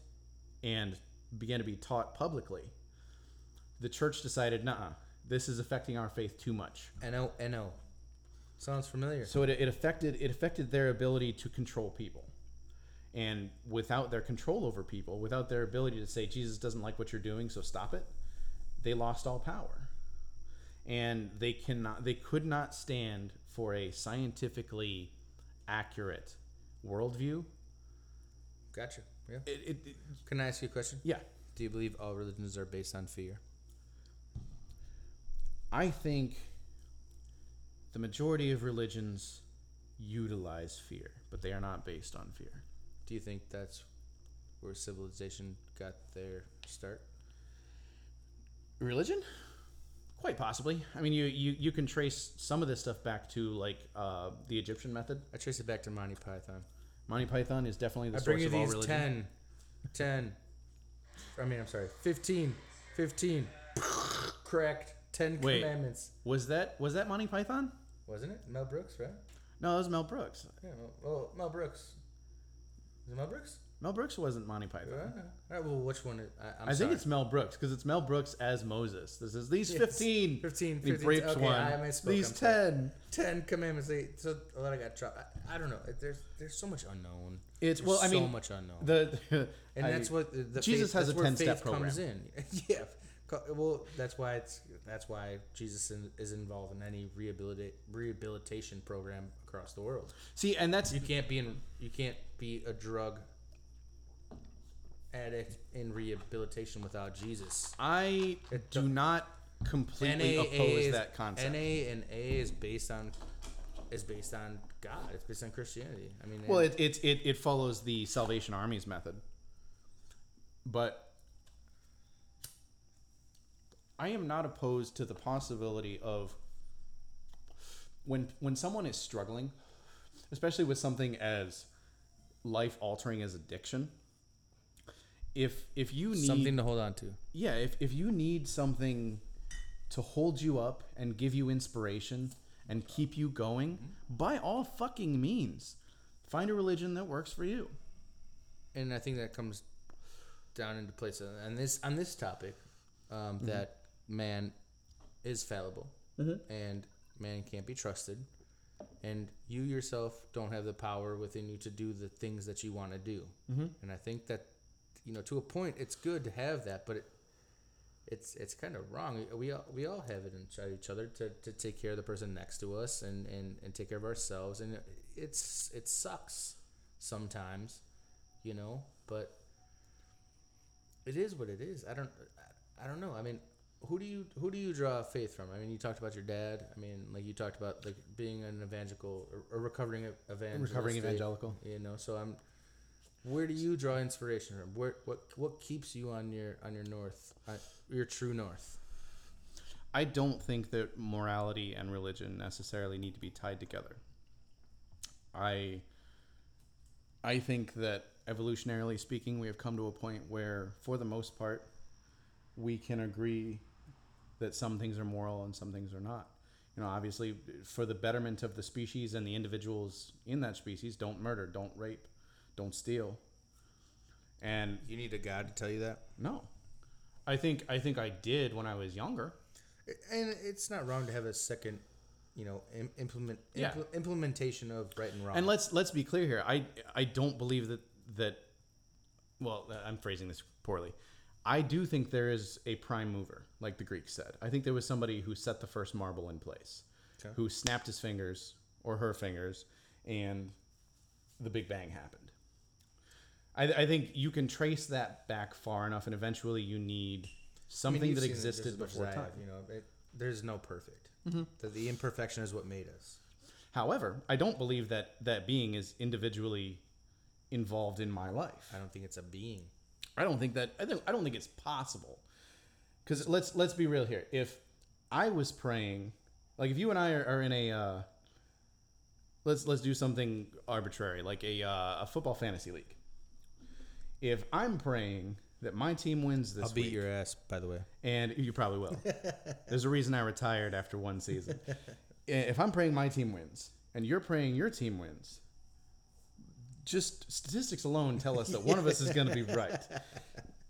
Speaker 1: and began to be taught publicly, the church decided, "Nah, this is affecting our faith too much."
Speaker 2: NO NO. Sounds familiar.
Speaker 1: So it, it affected it affected their ability to control people. And without their control over people, without their ability to say Jesus doesn't like what you're doing, so stop it, they lost all power. And they cannot they could not stand for a scientifically accurate worldview.
Speaker 2: Gotcha. Yeah.
Speaker 1: It, it, it-
Speaker 2: Can I ask you a question?
Speaker 1: yeah,
Speaker 2: Do you believe all religions are based on fear?
Speaker 1: I think the majority of religions utilize fear, but they are not based on fear.
Speaker 2: Do you think that's where civilization got their start?
Speaker 1: Religion? Quite possibly. I mean, you, you, you can trace some of this stuff back to like uh, the Egyptian method.
Speaker 2: I trace it back to Monty Python.
Speaker 1: Monty Python is definitely the
Speaker 2: I
Speaker 1: source
Speaker 2: bring you
Speaker 1: of all
Speaker 2: these
Speaker 1: religion.
Speaker 2: 10, 10, I mean, I'm sorry, 15, 15, correct, 10
Speaker 1: Wait.
Speaker 2: commandments.
Speaker 1: Was that was that Monty Python?
Speaker 2: Wasn't it? Mel Brooks, right?
Speaker 1: No, that was Mel Brooks.
Speaker 2: Yeah, well, well Mel Brooks. Is it Mel Brooks?
Speaker 1: Mel Brooks wasn't Monty Python.
Speaker 2: Yeah. All right, well, which one? Is, I, I'm
Speaker 1: I think
Speaker 2: sorry.
Speaker 1: it's Mel Brooks because it's Mel Brooks as Moses. This is these
Speaker 2: Yes.
Speaker 1: 15.
Speaker 2: 15,
Speaker 1: and He
Speaker 2: 15,
Speaker 1: rapes
Speaker 2: okay,
Speaker 1: one.
Speaker 2: I misspoke,
Speaker 1: these
Speaker 2: I'm sorry.
Speaker 1: 10.
Speaker 2: 10 commandments. They, so a lot of got trouble. I, I don't know. There's there's so much unknown.
Speaker 1: It's
Speaker 2: There's
Speaker 1: well, I
Speaker 2: so much unknown.
Speaker 1: the
Speaker 2: and
Speaker 1: I-
Speaker 2: that's what the, the
Speaker 1: Jesus
Speaker 2: faith,
Speaker 1: has
Speaker 2: that's
Speaker 1: a
Speaker 2: where
Speaker 1: 10-step
Speaker 2: faith comes in.
Speaker 1: program.
Speaker 2: yeah, well, that's why it's that's why Jesus is involved in any rehabilitate rehabilitation program across the world.
Speaker 1: see, and that's
Speaker 2: You can't be in you can't be a drug addict in rehabilitation without Jesus.
Speaker 1: I
Speaker 2: It
Speaker 1: do
Speaker 2: do-
Speaker 1: not completely
Speaker 2: NAA
Speaker 1: oppose
Speaker 2: is-
Speaker 1: that concept.
Speaker 2: NA and A is based on is based on God. It's based on Christianity. I mean,
Speaker 1: Well, it, it, it, it follows the Salvation Army's method. But I am not opposed to the possibility of when when someone is struggling, especially with something as life altering as addiction, if if you need
Speaker 2: something to hold on to.
Speaker 1: yeah, if, if you need something to hold you up and give you inspiration and keep you going, by all fucking means, find a religion that works for you.
Speaker 2: and I think that comes down into place on this on this topic um, that man is fallible mm-hmm. and man can't be trusted, and you yourself don't have the power within you to do the things that you want to do. Mm-hmm. And I think that you know to a point it's good to have that, but it, it's it's kind of wrong. We all we all have it inside each other to, to take care of the person next to us and, and, and take care of ourselves, and it's it sucks sometimes, you know. But it is what it is. I don't I don't know. I mean, who do you who do you draw faith from? I mean, you talked about your dad. I mean, like you talked about like being an evangelical or, or recovering evangelist.
Speaker 1: Recovering evangelical.
Speaker 2: You know, so I'm. Where do you draw inspiration from? Where what what keeps you on your on your north, on your true north?
Speaker 1: I don't think that morality and religion necessarily need to be tied together. I I think that evolutionarily speaking, we have come to a point where, for the most part, we can agree that some things are moral and some things are not. You know, obviously, for the betterment of the species and the individuals in that species, don't murder, don't rape, don't steal. And
Speaker 2: You need a God to tell you that.
Speaker 1: no, I think I think I did when I was younger.
Speaker 2: And it's not wrong to have a second, you know, im- implement
Speaker 1: Yeah.
Speaker 2: impl- implementation of right and wrong.
Speaker 1: And let's let's be clear here. I I don't believe that that. Well, I'm phrasing this poorly. I do think there is a prime mover, like the Greeks said. I think there was somebody who set the first marble in place, who snapped his fingers or her fingers, and the Big Bang happened. I, I think you can trace that back far enough, and eventually you need
Speaker 2: I mean,
Speaker 1: something that
Speaker 2: seen it just
Speaker 1: existed
Speaker 2: as much as
Speaker 1: before time.
Speaker 2: you know, it, there's no perfect.
Speaker 1: Mm-hmm.
Speaker 2: The, the imperfection is what made us.
Speaker 1: However, I don't believe that that being is individually involved in my life.
Speaker 2: I don't think it's a being.
Speaker 1: I don't think that I don't, I don't think it's possible. Because let's let's be real here. If I was praying, like if you and I are, are in a, uh, let's let's do something arbitrary, like a uh, a football fantasy league. If I'm praying that my team wins this
Speaker 2: I'll beat
Speaker 1: week,
Speaker 2: your ass, by the way.
Speaker 1: and you probably will. There's a reason I retired after one season. if I'm praying my team wins, and you're praying your team wins, just statistics alone tell us that one of us is going to be right.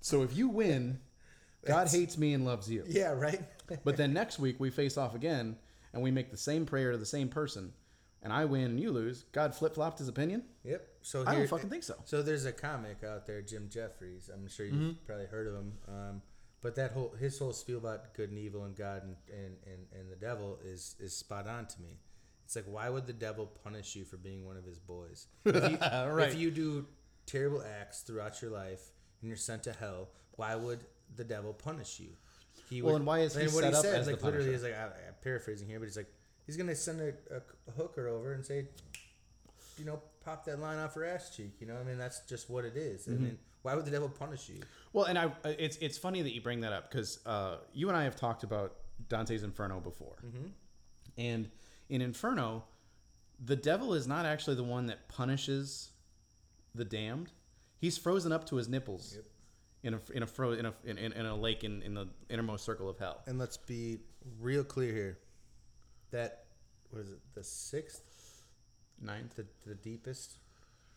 Speaker 1: So if you win, God hates me and loves you.
Speaker 2: Yeah, right.
Speaker 1: But then next week we face off again, and we make the same prayer to the same person, and I win and you lose. God flip flopped his opinion.
Speaker 2: yep. So
Speaker 1: I don't fucking think so.
Speaker 2: So there's a comic out there, Jim Jeffries. I'm sure you've
Speaker 1: Mm-hmm.
Speaker 2: probably heard of him. Um, but that whole his whole spiel about good and evil and God and, and, and, and the devil is is spot on to me. It's like why would the devil punish you for being one of his boys? If you,
Speaker 1: Right.
Speaker 2: if you do terrible acts throughout your life and you're sent to hell, why would the devil punish you? He
Speaker 1: Well, and why is he set
Speaker 2: he
Speaker 1: up
Speaker 2: said,
Speaker 1: as the
Speaker 2: like literally
Speaker 1: punisher?
Speaker 2: is like I, I'm paraphrasing here, but he's like he's gonna send a, a hooker over and say you know, pop that line off her ass cheek. You know, I mean, that's just what it is.
Speaker 1: Mm-hmm.
Speaker 2: I mean, why would the devil punish you?
Speaker 1: Well, and I it's it's funny that you bring that up because uh, you and I have talked about Dante's Inferno before, and in Inferno, the devil is not actually the one that punishes the damned. He's frozen up to his nipples in a in a fro in a in, in, a lake in, in the innermost circle of hell.
Speaker 2: And let's be real clear here. That what is it? The sixth,
Speaker 1: Ninth.
Speaker 2: the the deepest.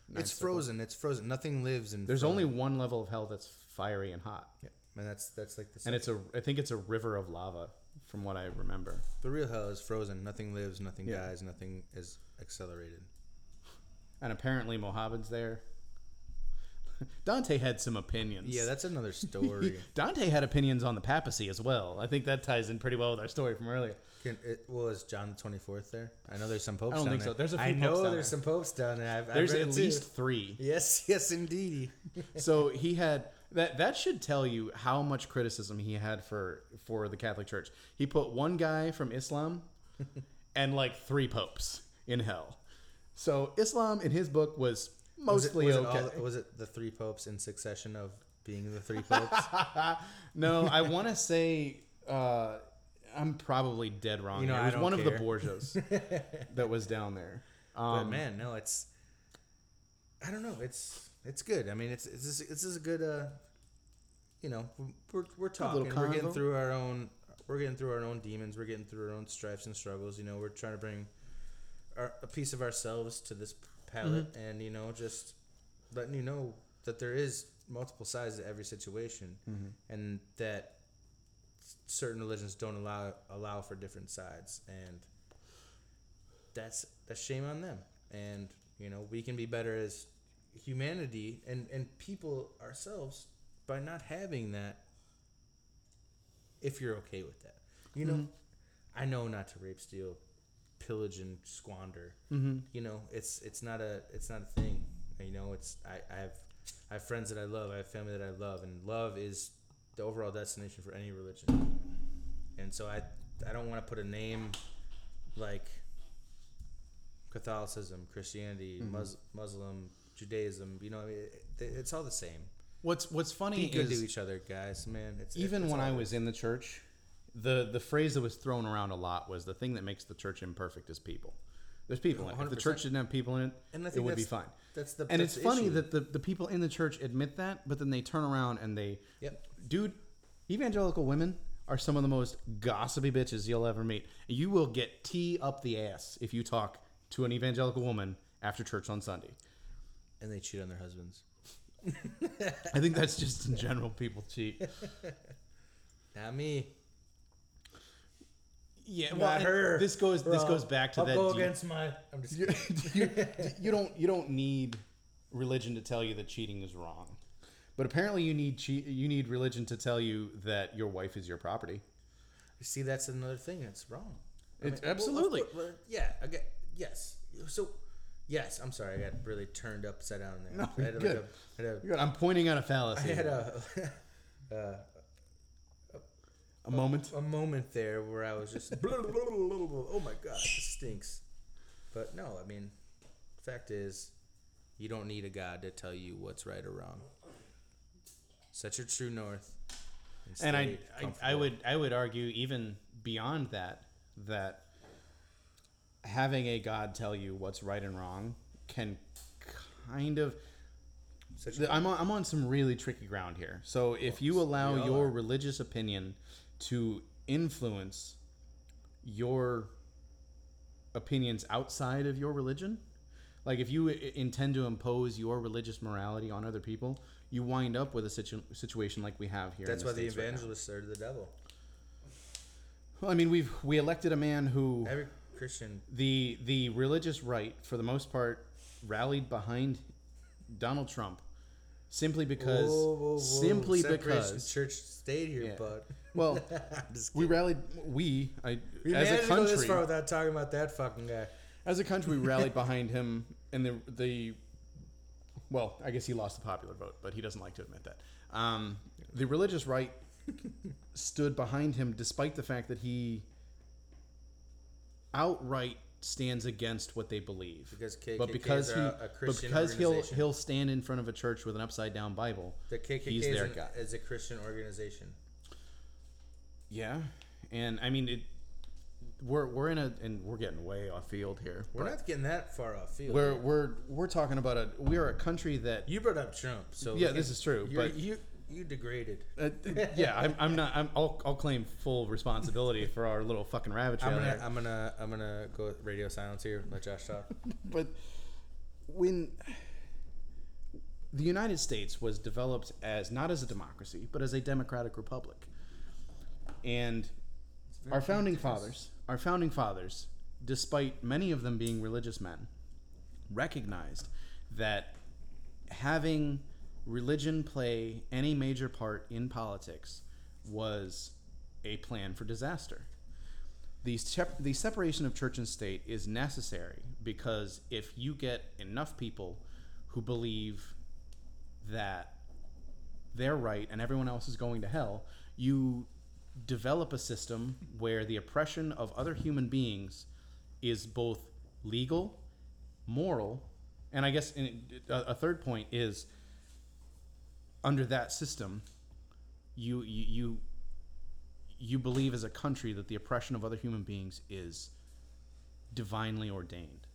Speaker 1: Ninth
Speaker 2: it's
Speaker 1: circle.
Speaker 2: frozen. It's frozen. Nothing lives in.
Speaker 1: There's
Speaker 2: frozen.
Speaker 1: only one level of hell that's fiery and hot,
Speaker 2: Yeah, and that's that's like the.
Speaker 1: and it's a I think it's a river of lava, from what I remember.
Speaker 2: the real hell is frozen. Nothing lives. Nothing
Speaker 1: Yeah.
Speaker 2: dies. Nothing is accelerated.
Speaker 1: And apparently Mohammed's there. Dante had some opinions.
Speaker 2: Yeah, that's another story.
Speaker 1: Dante had opinions on the papacy as well. I think that ties in pretty well with our story from earlier.
Speaker 2: Can, it, well, is John the Twenty Fourth there? I know there's some popes.
Speaker 1: I don't think
Speaker 2: there.
Speaker 1: so. There's a few I
Speaker 2: know
Speaker 1: popes
Speaker 2: there's
Speaker 1: there.
Speaker 2: some popes down there. I've, I've
Speaker 1: There's at least three.
Speaker 2: Yes, yes, indeed.
Speaker 1: So he had that. That should tell you how much criticism he had for for the Catholic Church. He put one guy from Islam and like three popes in hell. So Islam in his book was mostly
Speaker 2: was it, was
Speaker 1: okay.
Speaker 2: It all, was it the three popes in succession of being the three popes?
Speaker 1: no, I want to say uh, I'm probably dead wrong.
Speaker 2: You know.
Speaker 1: It was one of the. Borgias that was down there.
Speaker 2: but
Speaker 1: Um,
Speaker 2: man, no, it's. I don't know. It's it's good. I mean, it's it's this, this is a good. uh You know, we're we're talking. We're getting through our own. We're getting through our own demons. We're getting through our own stripes and struggles. You know, we're trying to bring our, a piece of ourselves to this palette,
Speaker 1: Mm-hmm.
Speaker 2: and you know, just letting you know that there is multiple sides to every situation,
Speaker 1: Mm-hmm.
Speaker 2: and that certain religions don't allow allow for different sides, and that's that's shame on them. And you know, we can be better as humanity and and people ourselves by not having that. If you're okay with that, you know, I know not to rape, steal, pillage, and squander.
Speaker 1: mhm.
Speaker 2: You know, it's it's not a it's not a thing. You know, it's I, I have I have friends that I love. I have family that I love, and love is the overall destination for any religion. And so I I don't want to put a name like Catholicism, Christianity, Mus- Muslim, Judaism. You know, it, it, it's all the same.
Speaker 1: What's What's funny
Speaker 2: Be good
Speaker 1: is
Speaker 2: to each other, guys. Man, it's
Speaker 1: even
Speaker 2: it's
Speaker 1: when I was in the church, the the phrase that was thrown around a lot was the thing that makes the church imperfect is people. There's people in it. If the church didn't have people in it, it would be fine.
Speaker 2: that's the
Speaker 1: and
Speaker 2: that's
Speaker 1: it's
Speaker 2: the
Speaker 1: funny
Speaker 2: issue.
Speaker 1: that the, the people in the church admit that, but then they turn around and they,
Speaker 2: Yep.
Speaker 1: dude, evangelical women are some of the most gossipy bitches you'll ever meet. You will get tea up the ass if you talk to an evangelical woman after church on Sunday.
Speaker 2: And they cheat on their husbands.
Speaker 1: I think that's just in general people cheat.
Speaker 2: Not me.
Speaker 1: Yeah,
Speaker 2: Not
Speaker 1: well,
Speaker 2: her.
Speaker 1: this goes this goes back to
Speaker 2: I'll
Speaker 1: that.
Speaker 2: go
Speaker 1: deep-
Speaker 2: against my. I'm just
Speaker 1: you, you, you don't you don't need religion to tell you that cheating is wrong, but apparently you need cheat you need religion to tell you that your wife is your property.
Speaker 2: See, that's another thing that's wrong.
Speaker 1: It's-
Speaker 2: well, of
Speaker 1: absolutely.
Speaker 2: course, well, yeah. I get, yes. So, yes. I'm sorry. I got really turned upside down there.
Speaker 1: No,
Speaker 2: I had
Speaker 1: good.
Speaker 2: Like a, had a,
Speaker 1: Good. I'm pointing out a fallacy.
Speaker 2: I
Speaker 1: had
Speaker 2: a, uh,
Speaker 1: a moment.
Speaker 2: a moment there where I was just, oh my god, this stinks. But no, I mean, fact is, you don't need a god to tell you what's right or wrong. Set your true north.
Speaker 1: And I,
Speaker 2: stay
Speaker 1: I I
Speaker 2: comfortable.
Speaker 1: would I would argue even beyond that that having a God tell you what's right and wrong can kind of I'm on, I'm on some really tricky ground here. So if you allow your
Speaker 2: are.
Speaker 1: religious opinion to influence your opinions outside of your religion, like if you intend to impose your religious morality on other people, you wind up with a situ- situation like we have here.
Speaker 2: That's
Speaker 1: in
Speaker 2: why
Speaker 1: the
Speaker 2: the
Speaker 1: States right
Speaker 2: evangelists serve the devil.
Speaker 1: Well, I mean, we've we elected a man who
Speaker 2: Every Christian
Speaker 1: the the religious right, for the most part, rallied behind Donald Trump, simply because
Speaker 2: Whoa, whoa, whoa.
Speaker 1: simply
Speaker 2: Separation
Speaker 1: because
Speaker 2: church stayed here,
Speaker 1: Yeah.
Speaker 2: bud.
Speaker 1: well, we rallied we I
Speaker 2: We
Speaker 1: as a
Speaker 2: managed to go this
Speaker 1: country
Speaker 2: far without talking about that fucking guy.
Speaker 1: as a country we rallied behind him and the the well I guess he lost the popular vote but he doesn't like to admit that um, the religious right stood behind him despite the fact that he outright stands against what they believe.
Speaker 2: Because KKKs
Speaker 1: but because he,
Speaker 2: a- Christian
Speaker 1: because he'll he'll stand in front of a church with an upside down Bible.
Speaker 2: The KKK is, an- is a Christian organization.
Speaker 1: Yeah, and I mean it. We're we're in a and we're getting way off field here.
Speaker 2: We're not getting that far off field.
Speaker 1: We're we're we're talking about a we are a country that
Speaker 2: you brought up Trump, so
Speaker 1: Yeah, this is true, but-
Speaker 2: you you degraded.
Speaker 1: uh, yeah I'm, I'm not I'm, I'll I'll claim full responsibility for our little fucking rabbit trail
Speaker 2: I'm gonna
Speaker 1: there.
Speaker 2: I'm gonna I'm gonna go with radio silence here. Let Josh talk.
Speaker 1: but when the United States was developed as not as a democracy but as a democratic republic, and our founding fathers, our founding fathers, despite many of them being religious men, recognized that having religion play any major part in politics was a plan for disaster. The, sep- the separation of church and state is necessary because if you get enough people who believe that they're right and everyone else is going to hell, you develop a system where the oppression of other human beings is both legal, moral, and I guess a, a third point is under that system, you you you you believe as a country that the oppression of other human beings is divinely ordained.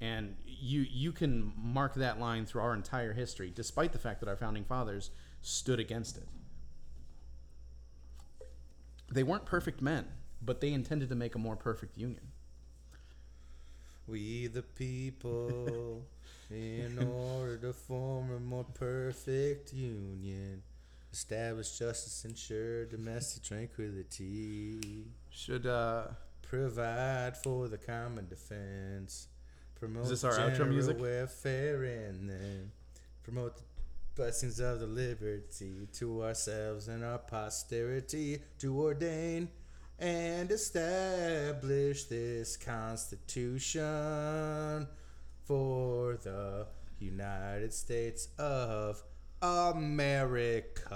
Speaker 1: And you you can mark that line through our entire history, despite the fact that our founding fathers stood against it. They weren't perfect men, but they intended to make a more perfect union.
Speaker 2: We the people, in order to form a more perfect union, establish justice, ensure domestic tranquility,
Speaker 1: Should uh
Speaker 2: provide for the common defense, promote
Speaker 1: this our
Speaker 2: the
Speaker 1: outro music?
Speaker 2: welfare, and then promote the blessings of the liberty to ourselves and our posterity to ordain and establish this constitution for the United States of America.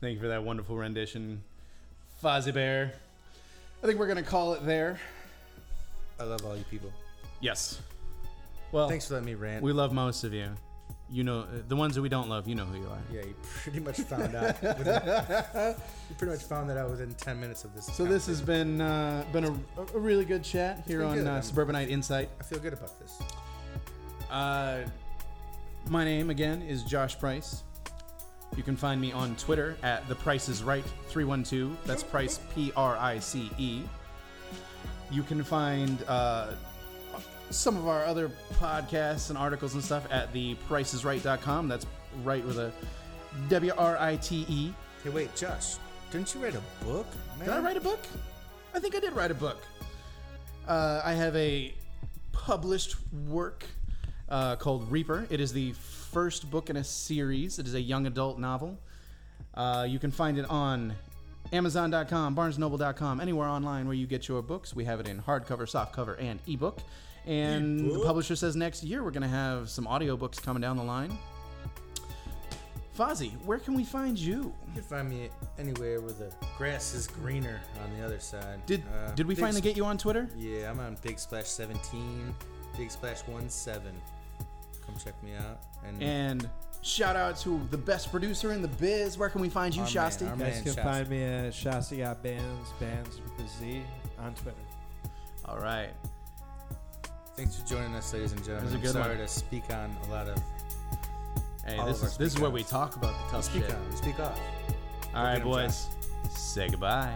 Speaker 1: Thank you for that wonderful rendition, Fozzie Bear. I think we're gonna call it there.
Speaker 2: I love all you people.
Speaker 1: Yes. Well,
Speaker 2: Thanks for letting me rant.
Speaker 1: we love most of you. You know, uh, the ones that we don't love, you know who you are.
Speaker 2: yeah, you pretty much found out. Within, you pretty much found that out within ten minutes of this.
Speaker 1: So this has been uh, been a, a really good chat here
Speaker 2: been
Speaker 1: on uh, Suburbanite Insight.
Speaker 2: I feel good about this.
Speaker 1: Uh, my name again is Josh Price. You can find me on Twitter at the Price is Right three one two. That's Price P R I C E. You can find uh, some of our other podcasts and articles and stuff at thepricesright.com. That's right with a W R I T E.
Speaker 2: Hey, wait, Josh, didn't you write a book? Man?
Speaker 1: Did I write a book? I think I did write a book. Uh, I have a published work uh, called Reaper. It is the first book in a series. It is a young adult novel. Uh, you can find it on Amazon.com, BarnesNoble.com, anywhere online where you get your books. We have it in hardcover, softcover, and ebook. And the publisher says next year we're going to have some audiobooks coming down the line. Fozzie, where can we find you?
Speaker 2: You can find me anywhere where the grass is greener on the other side.
Speaker 1: Did
Speaker 2: Uh,
Speaker 1: did we
Speaker 2: Big
Speaker 1: finally
Speaker 2: Sp-
Speaker 1: get you on Twitter?
Speaker 2: Yeah, I'm on Big Splash 17, Big Splash 17. Come check me out. And,
Speaker 1: And shout out to the best producer in the biz. Where can we find you,
Speaker 2: Our
Speaker 1: Shasti?
Speaker 2: our
Speaker 3: You guys can
Speaker 2: Shasta.
Speaker 3: find me at Shasta Got Bands, Bands with a Z, on Twitter.
Speaker 1: All right.
Speaker 2: Thanks for joining us, ladies and gentlemen.
Speaker 1: a
Speaker 2: I'm sorry
Speaker 1: one.
Speaker 2: to speak on a lot of.
Speaker 1: Hey,
Speaker 2: All
Speaker 1: this
Speaker 2: of
Speaker 1: is this is where we talk about the
Speaker 2: We
Speaker 1: tough
Speaker 2: speak
Speaker 1: shit.
Speaker 2: on. We speak off.
Speaker 1: All right, boys. Say goodbye.